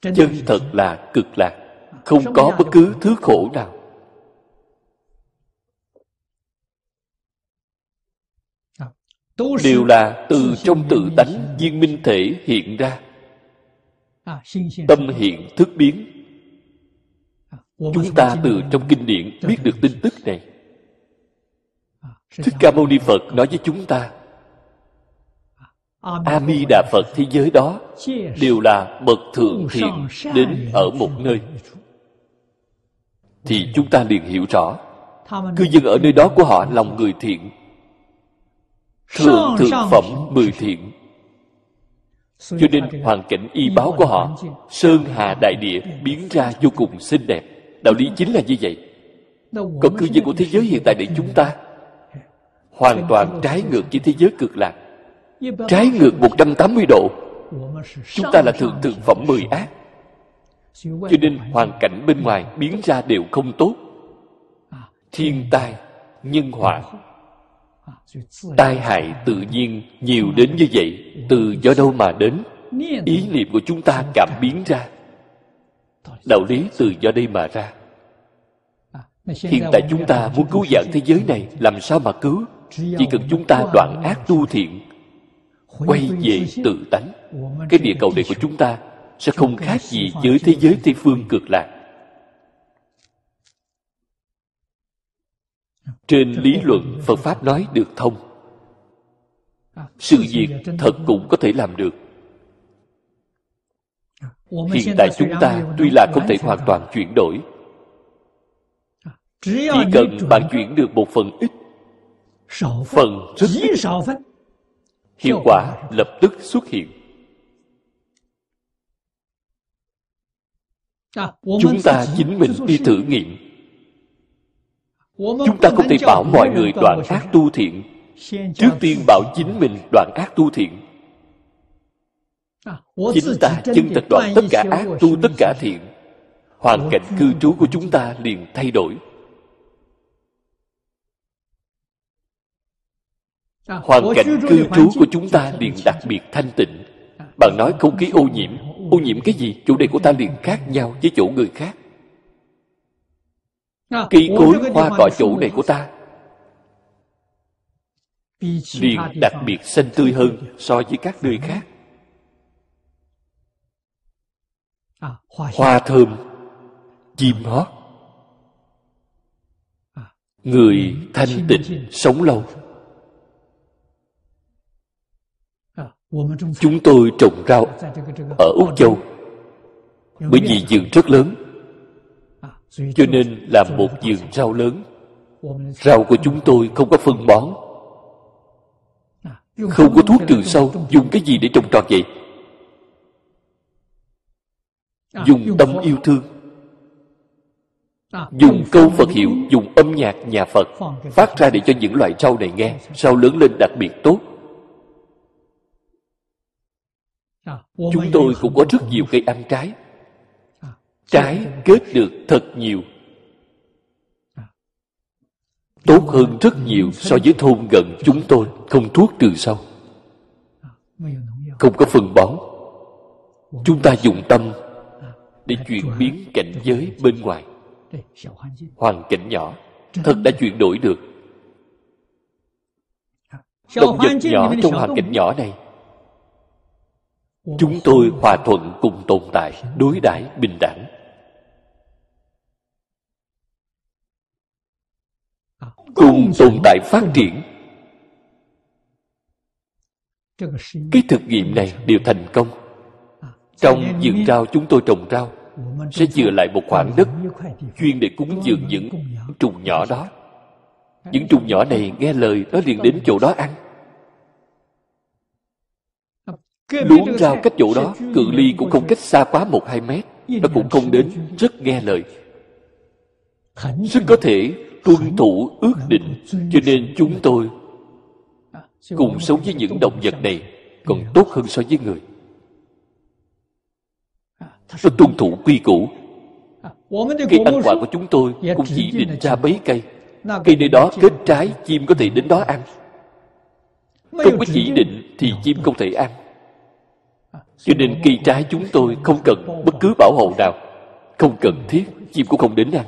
Chân thật là cực lạc, không có bất cứ thứ khổ nào. Đều là từ trong tự tánh viên minh thể hiện ra. Tâm hiện thức biến. Chúng ta từ trong kinh điển biết được tin tức này. Thích ca mâu ni phật nói với chúng ta a di đà phật thế giới đó đều là bậc thượng thiện đến ở một nơi. thì chúng ta liền hiểu rõ. Cư dân ở nơi đó của họ lòng người thiện thượng thượng phẩm mười thiện. Cho nên hoàn cảnh y báo của họ sơn hà đại địa biến ra vô cùng xinh đẹp. Đạo lý chính là như vậy. Còn cư dân của thế giới hiện tại để chúng ta hoàn toàn trái ngược với thế giới cực lạc. Trái ngược 180 độ. Chúng ta là thượng thượng phẩm mười ác. Cho nên hoàn cảnh bên ngoài biến ra đều không tốt. Thiên tai nhân họa tai hại tự nhiên nhiều đến như vậy từ do đâu mà đến? Ý niệm của chúng ta cảm biến ra. đạo lý từ do đây mà ra. hiện tại chúng ta muốn cứu vãn thế giới này làm sao mà cứu? chỉ cần chúng ta đoạn ác tu thiện quay về tự tánh. cái địa cầu này của chúng ta sẽ không khác gì với thế giới tây phương cực lạc trên lý luận, phật pháp nói được thông. Sự việc thật cũng có thể làm được. Hiện tại chúng ta tuy là không thể hoàn toàn chuyển đổi, chỉ cần bạn chuyển được một phần ít, phần rất ít. Hiệu quả lập tức xuất hiện. Chúng ta chính mình đi thử nghiệm chúng ta không thể bảo mọi người đoạn ác tu thiện. Trước tiên bảo chính mình đoạn ác tu thiện. Chính ta chân thật đoạn tất cả ác tu, tất cả thiện. Hoàn cảnh cư trú của chúng ta liền thay đổi. Hoàn cảnh cư trú của chúng ta liền đặc biệt thanh tịnh. Bạn nói không khí ô nhiễm. Ô nhiễm cái gì? Chủ đề của ta liền khác nhau với chỗ người khác cây cối hoa cỏ chỗ này của ta. Liền đặc biệt xanh tươi hơn so với các nơi khác. Hoa thơm chim hót. Người thanh tịnh sống lâu. Chúng tôi trồng rau ở úc châu. bởi vì vườn rất lớn cho nên làm một vườn rau lớn. Rau của chúng tôi không có phân bón. Không có thuốc trừ sâu dùng cái gì để trồng trọt vậy? Dùng tâm yêu thương. Dùng câu phật hiệu dùng âm nhạc nhà phật phát ra để cho những loại rau này nghe. Rau lớn lên đặc biệt tốt. Chúng tôi cũng có rất nhiều cây ăn trái trái kết được thật nhiều. Tốt hơn rất nhiều so với thôn gần chúng tôi không thuốc trừ sâu. Không có phân bón. Chúng ta dùng tâm để chuyển biến cảnh giới bên ngoài. Hoàn cảnh nhỏ thật đã chuyển đổi được. Động vật nhỏ trong hoàn cảnh nhỏ này. Chúng tôi hòa thuận cùng tồn tại đối đãi bình đẳng cùng tồn tại phát triển. Cái thực nghiệm này đều thành công. Trong vườn rau chúng tôi trồng rau, sẽ chừa lại một khoảng đất, chuyên để cúng dường những trùng nhỏ đó. Những trùng nhỏ này nghe lời nó liền đến chỗ đó ăn. Luống rau cách chỗ đó, cự ly cũng không cách xa quá một hai mét. Nó cũng không đến, rất nghe lời. Rất có thể tuân thủ ước định, cho nên chúng tôi cùng sống với những động vật này còn tốt hơn so với người. Nó tuân thủ quy củ. Cây ăn quả của chúng tôi cũng chỉ định ra mấy cây. Cây nơi đó kết trái, chim có thể đến đó ăn. Không có chỉ định thì chim không thể ăn. Cho nên cây trái chúng tôi không cần bất cứ bảo hộ nào. Không cần thiết, chim cũng không đến ăn.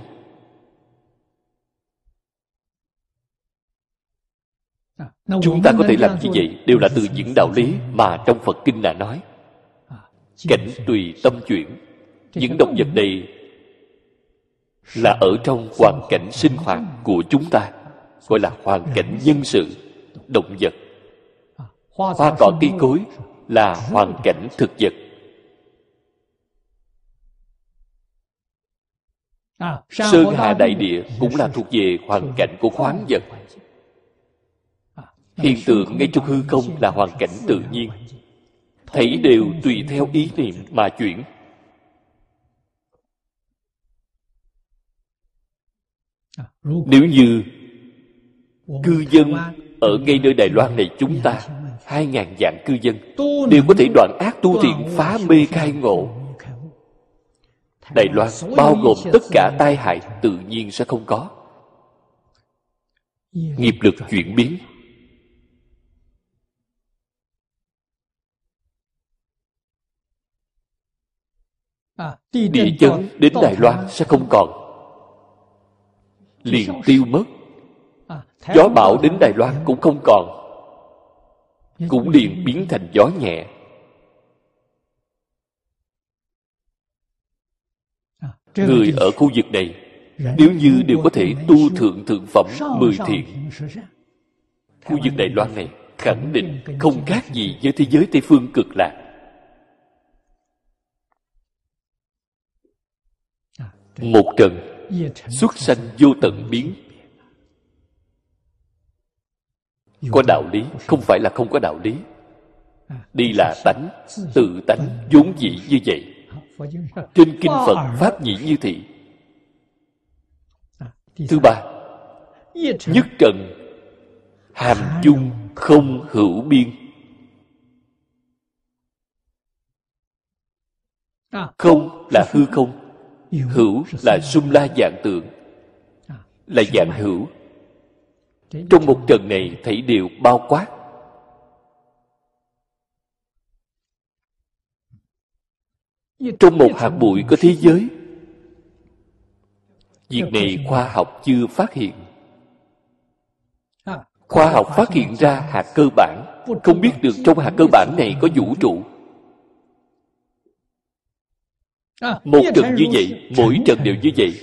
Chúng ta có thể làm như vậy? Đều là từ những đạo lý mà trong phật kinh đã nói. Cảnh tùy tâm chuyển. Những động vật này là ở trong hoàn cảnh sinh hoạt của chúng ta gọi là hoàn cảnh nhân sự động vật. Hoa cỏ cây cối là hoàn cảnh thực vật. Sơn hà đại địa cũng là thuộc về hoàn cảnh của khoáng vật hiện tượng ngay trong hư không là hoàn cảnh tự nhiên. Thấy đều tùy theo ý niệm mà chuyển. Nếu như cư dân ở ngay nơi đài loan này chúng ta, hai ngàn dạng cư dân, đều có thể đoạn ác tu thiện phá mê khai ngộ. Đài loan bao gồm tất cả tai hại tự nhiên sẽ không có. Nghiệp lực chuyển biến. Địa chấn đến đài loan sẽ không còn. Liền tiêu mất. Gió bão đến đài loan cũng không còn. Cũng liền biến thành gió nhẹ. Người ở khu vực này nếu như đều có thể tu thượng thượng phẩm mười thiện. khu vực đài loan này khẳng định không khác gì với thế giới tây phương cực lạc một trần xuất sanh vô tận biến. Có đạo lý, không phải là không có đạo lý. Đi là tánh, tự tánh vốn dĩ như vậy. Trên kinh phật pháp nhĩ như thị. Thứ ba, nhất trần, hàm chung không hữu biên. Không là hư không hữu là sum la dạng tượng. Là dạng hữu. Trong một trần này thảy đều bao quát. Trong một hạt bụi có thế giới. Việc này khoa học chưa phát hiện. Khoa học phát hiện ra hạt cơ bản. Không biết được trong hạt cơ bản này có vũ trụ một trần như vậy mỗi trần đều như vậy.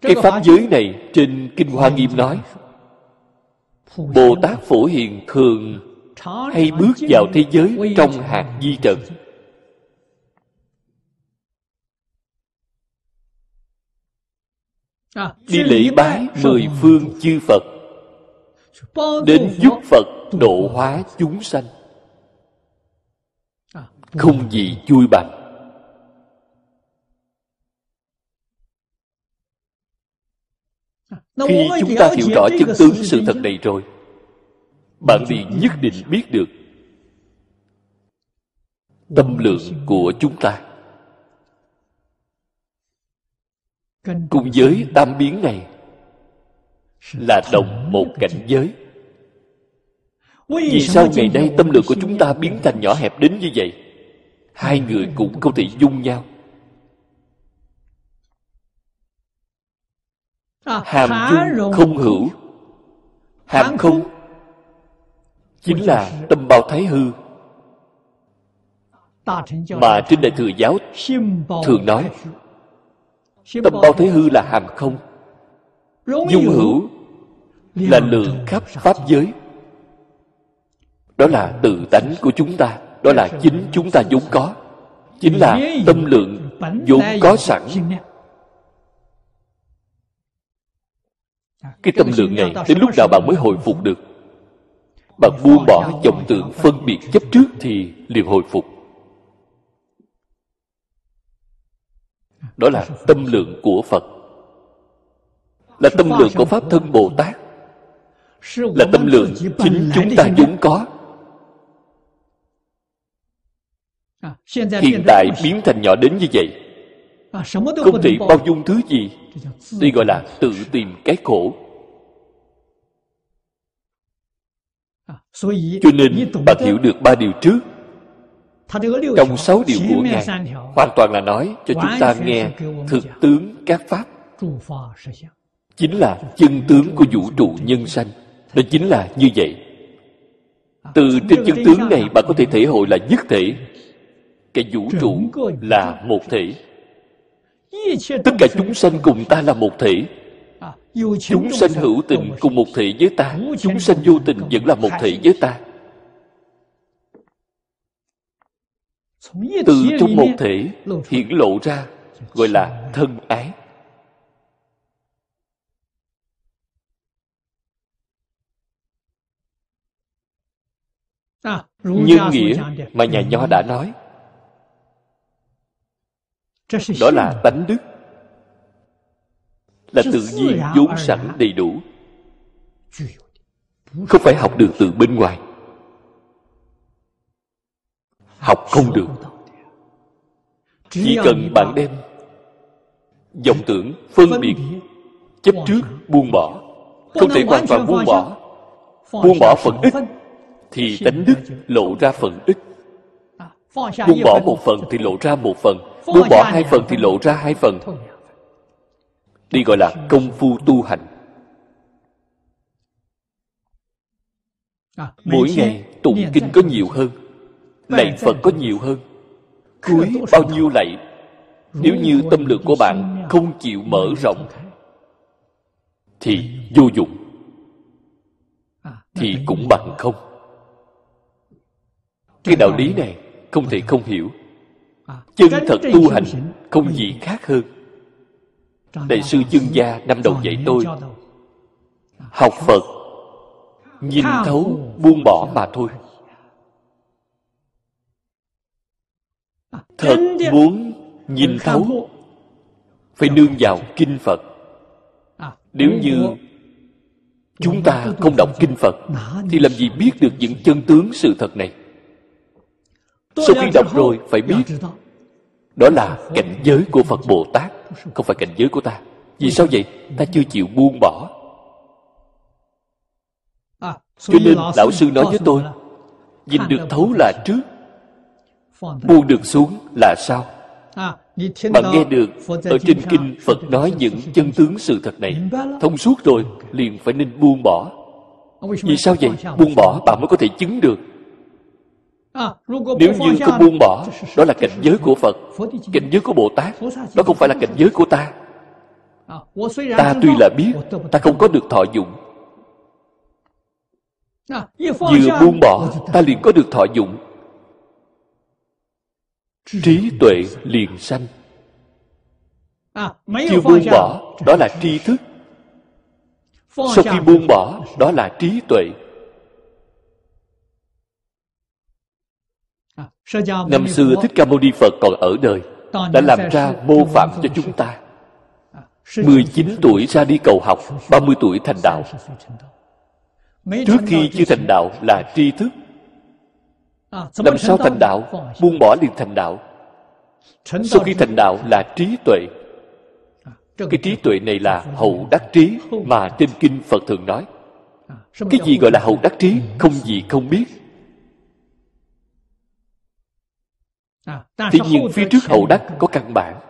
Cái pháp giới này trên kinh hoa nghiêm nói bồ tát phổ hiền thường hay bước vào thế giới trong hạt di trần. Đi lễ bái mười phương chư phật đến giúp phật độ hóa chúng sanh không gì chui bằng khi chúng ta hiểu rõ chân tướng sự thật này rồi bạn liền nhất định biết được tâm lượng của chúng ta. Cùng với tam biến này là đồng một cảnh giới. Vì sao ngày nay tâm lượng của chúng ta biến thành nhỏ hẹp đến như vậy hai người cũng không thể dung nhau. Hàm dung không hữu. hàm không chính là tâm bao thái hư. Mà trên đại thừa giáo thường nói tâm bao thái hư là hàm không. Dung hữu là lượng khắp pháp giới. Đó là tự tánh của chúng ta đó là chính chúng ta vốn có. Chính là tâm lượng vốn có sẵn. Cái tâm lượng này đến lúc nào bạn mới hồi phục được? Bạn buông bỏ vọng tưởng phân biệt chấp trước thì liền hồi phục. Đó là tâm lượng của phật. Là tâm lượng của pháp thân bồ tát. Là tâm lượng chính chúng ta vốn có. Hiện tại biến thành nhỏ đến như vậy. Không thể bao dung thứ gì. Đây gọi là tự tìm cái khổ. Cho nên bạn hiểu được ba điều trước. Trong sáu điều của ngài hoàn toàn là nói cho chúng ta nghe thực tướng các pháp. Chính là chân tướng của vũ trụ nhân sanh. Đó chính là như vậy. Từ trên chân tướng này bạn có thể thể hội là nhất thể cái vũ trụ là một thể. Tất cả chúng sanh cùng ta là một thể. Chúng sanh hữu tình cùng một thể với ta. Chúng sanh vô tình vẫn là một thể với ta. Từ trong một thể hiện lộ ra gọi là thân ái. Nhân nghĩa mà nhà nho đã nói đó là tánh đức. Là tự nhiên vốn sẵn đầy đủ. Không phải học được từ bên ngoài. Học không được. chỉ cần bạn đem vọng tưởng phân biệt chấp trước buông bỏ. Không thể hoàn toàn buông bỏ. buông bỏ phần ít thì tánh đức lộ ra phần ít buông bỏ một phần thì lộ ra một phần. Buông bỏ hai phần thì lộ ra hai phần. Đây gọi là công phu tu hành. Mỗi ngày tụng kinh có nhiều hơn lạy phật có nhiều hơn. Cúi bao nhiêu lạy? Nếu như tâm lượng của bạn không chịu mở rộng thì vô dụng thì cũng bằng không. Cái đạo lý này không thể không hiểu. Chân thật tu hành không gì khác hơn. Đại sư chương gia năm đầu dạy tôi học phật nhìn thấu buông bỏ mà thôi. Thật muốn nhìn thấu phải nương vào kinh phật. Nếu như chúng ta không đọc kinh phật thì làm gì biết được những chân tướng sự thật này sau khi đọc rồi phải biết đó là cảnh giới của phật bồ tát không phải cảnh giới của ta. Vì sao vậy? Ta chưa chịu buông bỏ. Cho nên lão sư nói với tôi nhìn được thấu là trước buông được xuống là sao bạn nghe được ở trên kinh phật nói những chân tướng sự thật này. Thông suốt rồi liền phải nên buông bỏ. Vì sao vậy? buông bỏ bạn mới có thể chứng được nếu như không buông bỏ đó là cảnh giới của phật cảnh giới của bồ tát đó không phải là cảnh giới của ta. Ta tuy là biết ta không có được thọ dụng. Vừa buông bỏ ta liền có được thọ dụng. Trí tuệ liền sanh. Chưa buông bỏ đó là tri thức. Sau khi buông bỏ đó là trí tuệ năm xưa thích ca mâu ni phật còn ở đời đã làm ra mô phạm cho chúng ta. 19 tuổi ra đi cầu học 30 tuổi thành đạo. Trước khi chưa thành đạo là tri thức. Làm sao thành đạo Buông bỏ liền thành đạo. Sau khi thành đạo là trí tuệ. Cái trí tuệ này là hậu đắc trí Mà trên kinh Phật thường nói. Cái gì gọi là hậu đắc trí Không gì không biết Thế nhưng phía trước hậu đắc có căn bản.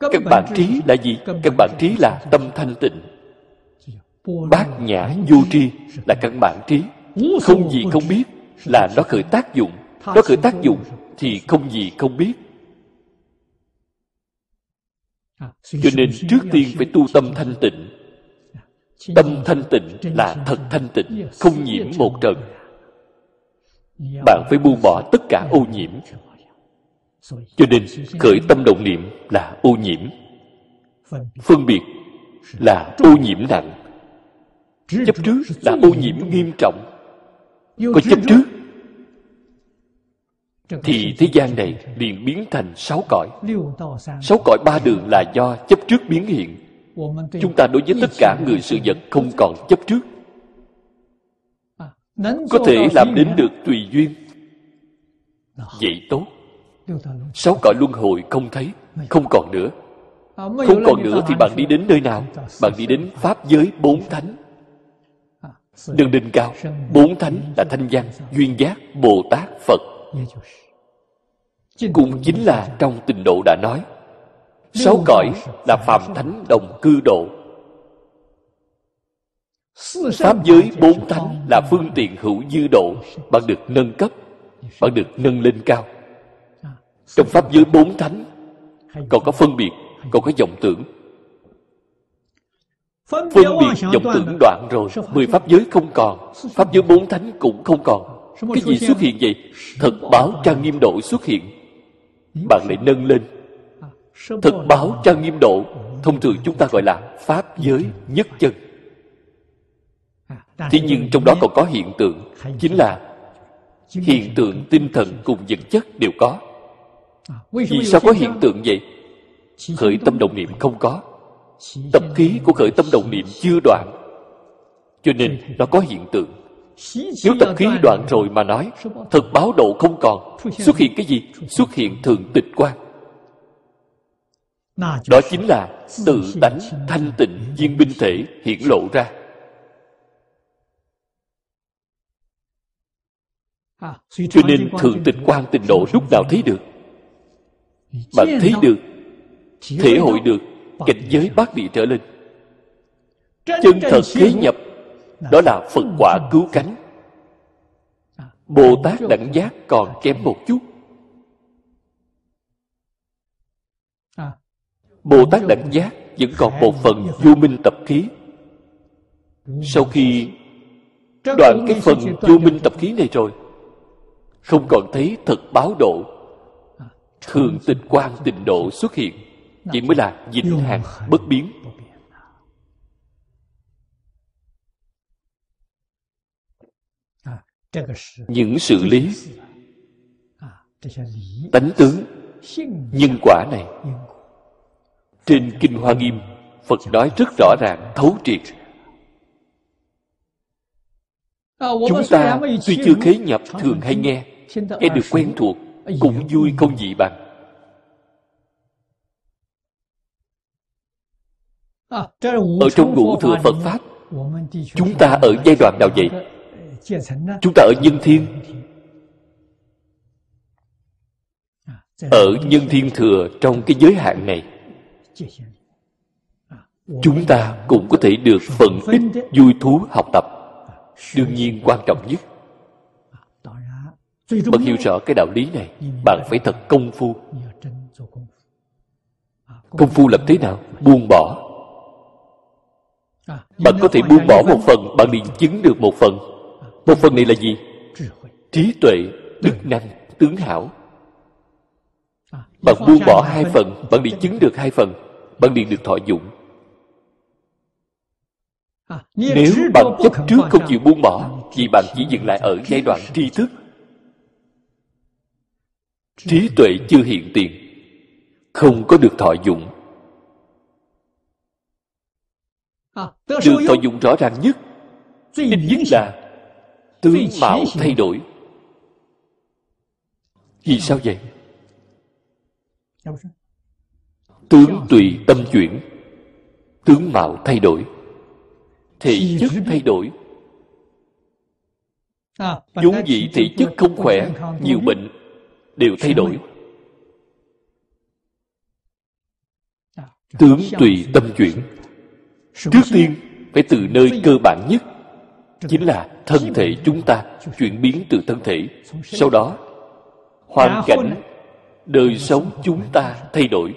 Căn bản trí là gì? Căn bản trí là tâm thanh tịnh. Bát nhã vô tri là căn bản trí. Không gì không biết là nó khởi tác dụng. Nó khởi tác dụng thì không gì không biết. Cho nên trước tiên phải tu tâm thanh tịnh. Tâm thanh tịnh là thật thanh tịnh Không nhiễm một trần. Bạn phải buông bỏ tất cả ô nhiễm cho nên khởi tâm động niệm là ô nhiễm. Phân biệt là ô nhiễm nặng. Chấp trước là ô nhiễm nghiêm trọng. Có chấp trước thì thế gian này liền biến thành sáu cõi. Sáu cõi ba đường là do chấp trước biến hiện. Chúng ta đối với tất cả người sự vật không còn chấp trước. Có thể làm đến được tùy duyên. Vậy tốt sáu cõi luân hồi không thấy không còn nữa. Không còn nữa thì bạn đi đến nơi nào? Bạn đi đến pháp giới bốn thánh. Đừng đinh cao. bốn thánh là thanh văn duyên giác bồ tát phật. Cũng chính là trong tình độ đã nói sáu cõi là phàm thánh đồng cư độ. Pháp giới bốn thánh là phương tiện hữu dư độ bạn được nâng cấp bạn được nâng lên cao trong pháp giới bốn thánh còn có phân biệt còn có vọng tưởng. Phân biệt vọng tưởng đoạn rồi mười pháp giới không còn pháp giới bốn thánh cũng không còn. Cái gì xuất hiện vậy? Thật báo trang nghiêm độ xuất hiện. Bạn lại nâng lên. Thật báo trang nghiêm độ thông thường chúng ta gọi là pháp giới nhất chân. Thế nhưng trong đó còn có hiện tượng chính là hiện tượng tinh thần cùng vật chất đều có vì sao có hiện tượng vậy? Khởi tâm động niệm không có. Tập khí của khởi tâm động niệm chưa đoạn. Cho nên nó có hiện tượng. Nếu tập khí đoạn rồi mà nói thật báo độ không còn. Xuất hiện cái gì? Xuất hiện thường tịch quan đó chính là tự tánh thanh tịnh viên binh thể hiển lộ ra. Cho nên thường tịch quan tịnh độ lúc nào thấy được bạn thấy được thể hội được cảnh giới bát địa trở lên. Chân thật thế nhập đó là phật quả cứu cánh. Bồ tát đẳng giác còn kém một chút. Bồ tát đẳng giác vẫn còn một phần vô minh tập khí. Sau khi đoạn cái phần vô minh tập khí này rồi không còn thấy thật báo độ thường tịch quan tịnh độ xuất hiện chỉ mới là vĩnh hằng bất biến. những sự lý tánh tướng nhân quả này trên kinh hoa nghiêm phật nói rất rõ ràng thấu triệt. Chúng ta tuy chưa khế nhập thường hay nghe nghe được quen thuộc cũng vui không gì bằng. Ở trong ngũ thừa phật pháp chúng ta ở giai đoạn nào vậy? chúng ta ở nhân thiên. Ở nhân thiên thừa trong cái giới hạn này chúng ta cũng có thể được phần ít vui thú học tập. Đương nhiên quan trọng nhất bạn hiểu rõ cái đạo lý này bạn phải thật công phu. công phu. Làm thế nào? Buông bỏ. Bạn có thể buông bỏ một phần bạn liền chứng được một phần. Một phần này là gì? Trí tuệ đức năng tướng hảo. Bạn buông bỏ hai phần bạn liền chứng được hai phần. Bạn liền được thọ dụng. Nếu bạn chấp trước không chịu buông bỏ vì bạn chỉ dừng lại ở giai đoạn tri thức trí tuệ chưa hiện tiền không có được thọ dụng. Được thọ dụng rõ ràng nhất nhất là tướng mạo thay đổi. Vì sao vậy? Tướng tùy tâm chuyển tướng mạo thay đổi. Thể chất thay đổi. Vốn dĩ thể chất không khỏe nhiều bệnh đều thay đổi. Tướng tùy tâm chuyển. Trước tiên phải từ nơi cơ bản nhất chính là thân thể chúng ta chuyển biến từ thân thể. Sau đó hoàn cảnh đời sống chúng ta thay đổi.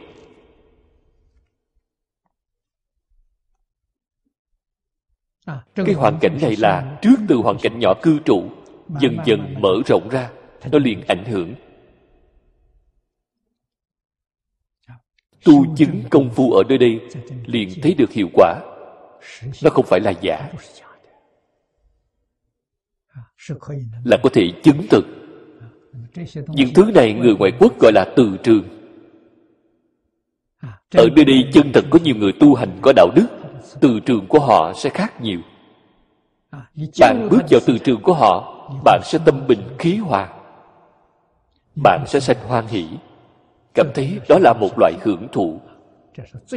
Cái hoàn cảnh này là trước từ hoàn cảnh nhỏ cư trụ dần dần mở rộng ra nó liền ảnh hưởng tu chứng công phu ở nơi đây liền thấy được hiệu quả. Nó không phải là giả. Là có thể chứng thực. Những thứ này người ngoại quốc gọi là từ trường. Ở nơi đây chân thật có nhiều người tu hành có đạo đức, từ trường của họ sẽ khác nhiều. Bạn bước vào từ trường của họ, bạn sẽ tâm bình khí hòa. Bạn sẽ sanh hoan hỷ cảm thấy đó là một loại hưởng thụ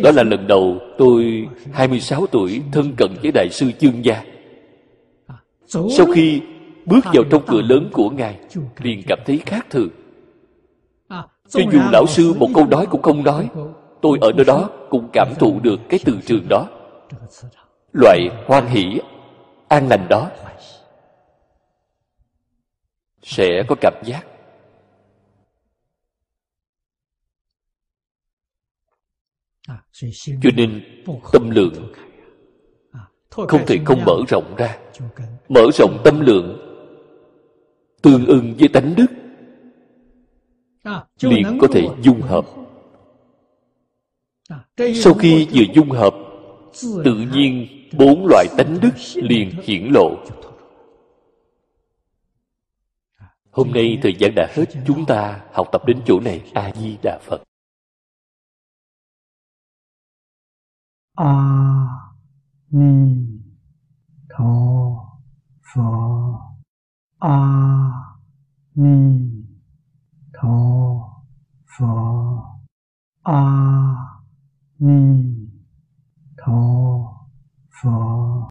đó là lần đầu tôi 26 tuổi thân cận với Đại sư Chương Gia. Sau khi bước vào trong cửa lớn của Ngài, liền cảm thấy khác thường. Cho dù lão sư một câu nói cũng không nói, tôi ở nơi đó cũng cảm thụ được cái từ trường đó. Loại hoan hỷ, an lành đó sẽ có cảm giác cho nên tâm lượng không thể không mở rộng ra. Mở rộng tâm lượng tương ưng với tánh đức liền có thể dung hợp. Sau khi vừa dung hợp tự nhiên bốn loại tánh đức liền hiển lộ. Hôm nay thời gian đã hết chúng ta học tập đến chỗ này. A di đà phật 阿弥陀佛阿弥陀佛阿弥陀佛。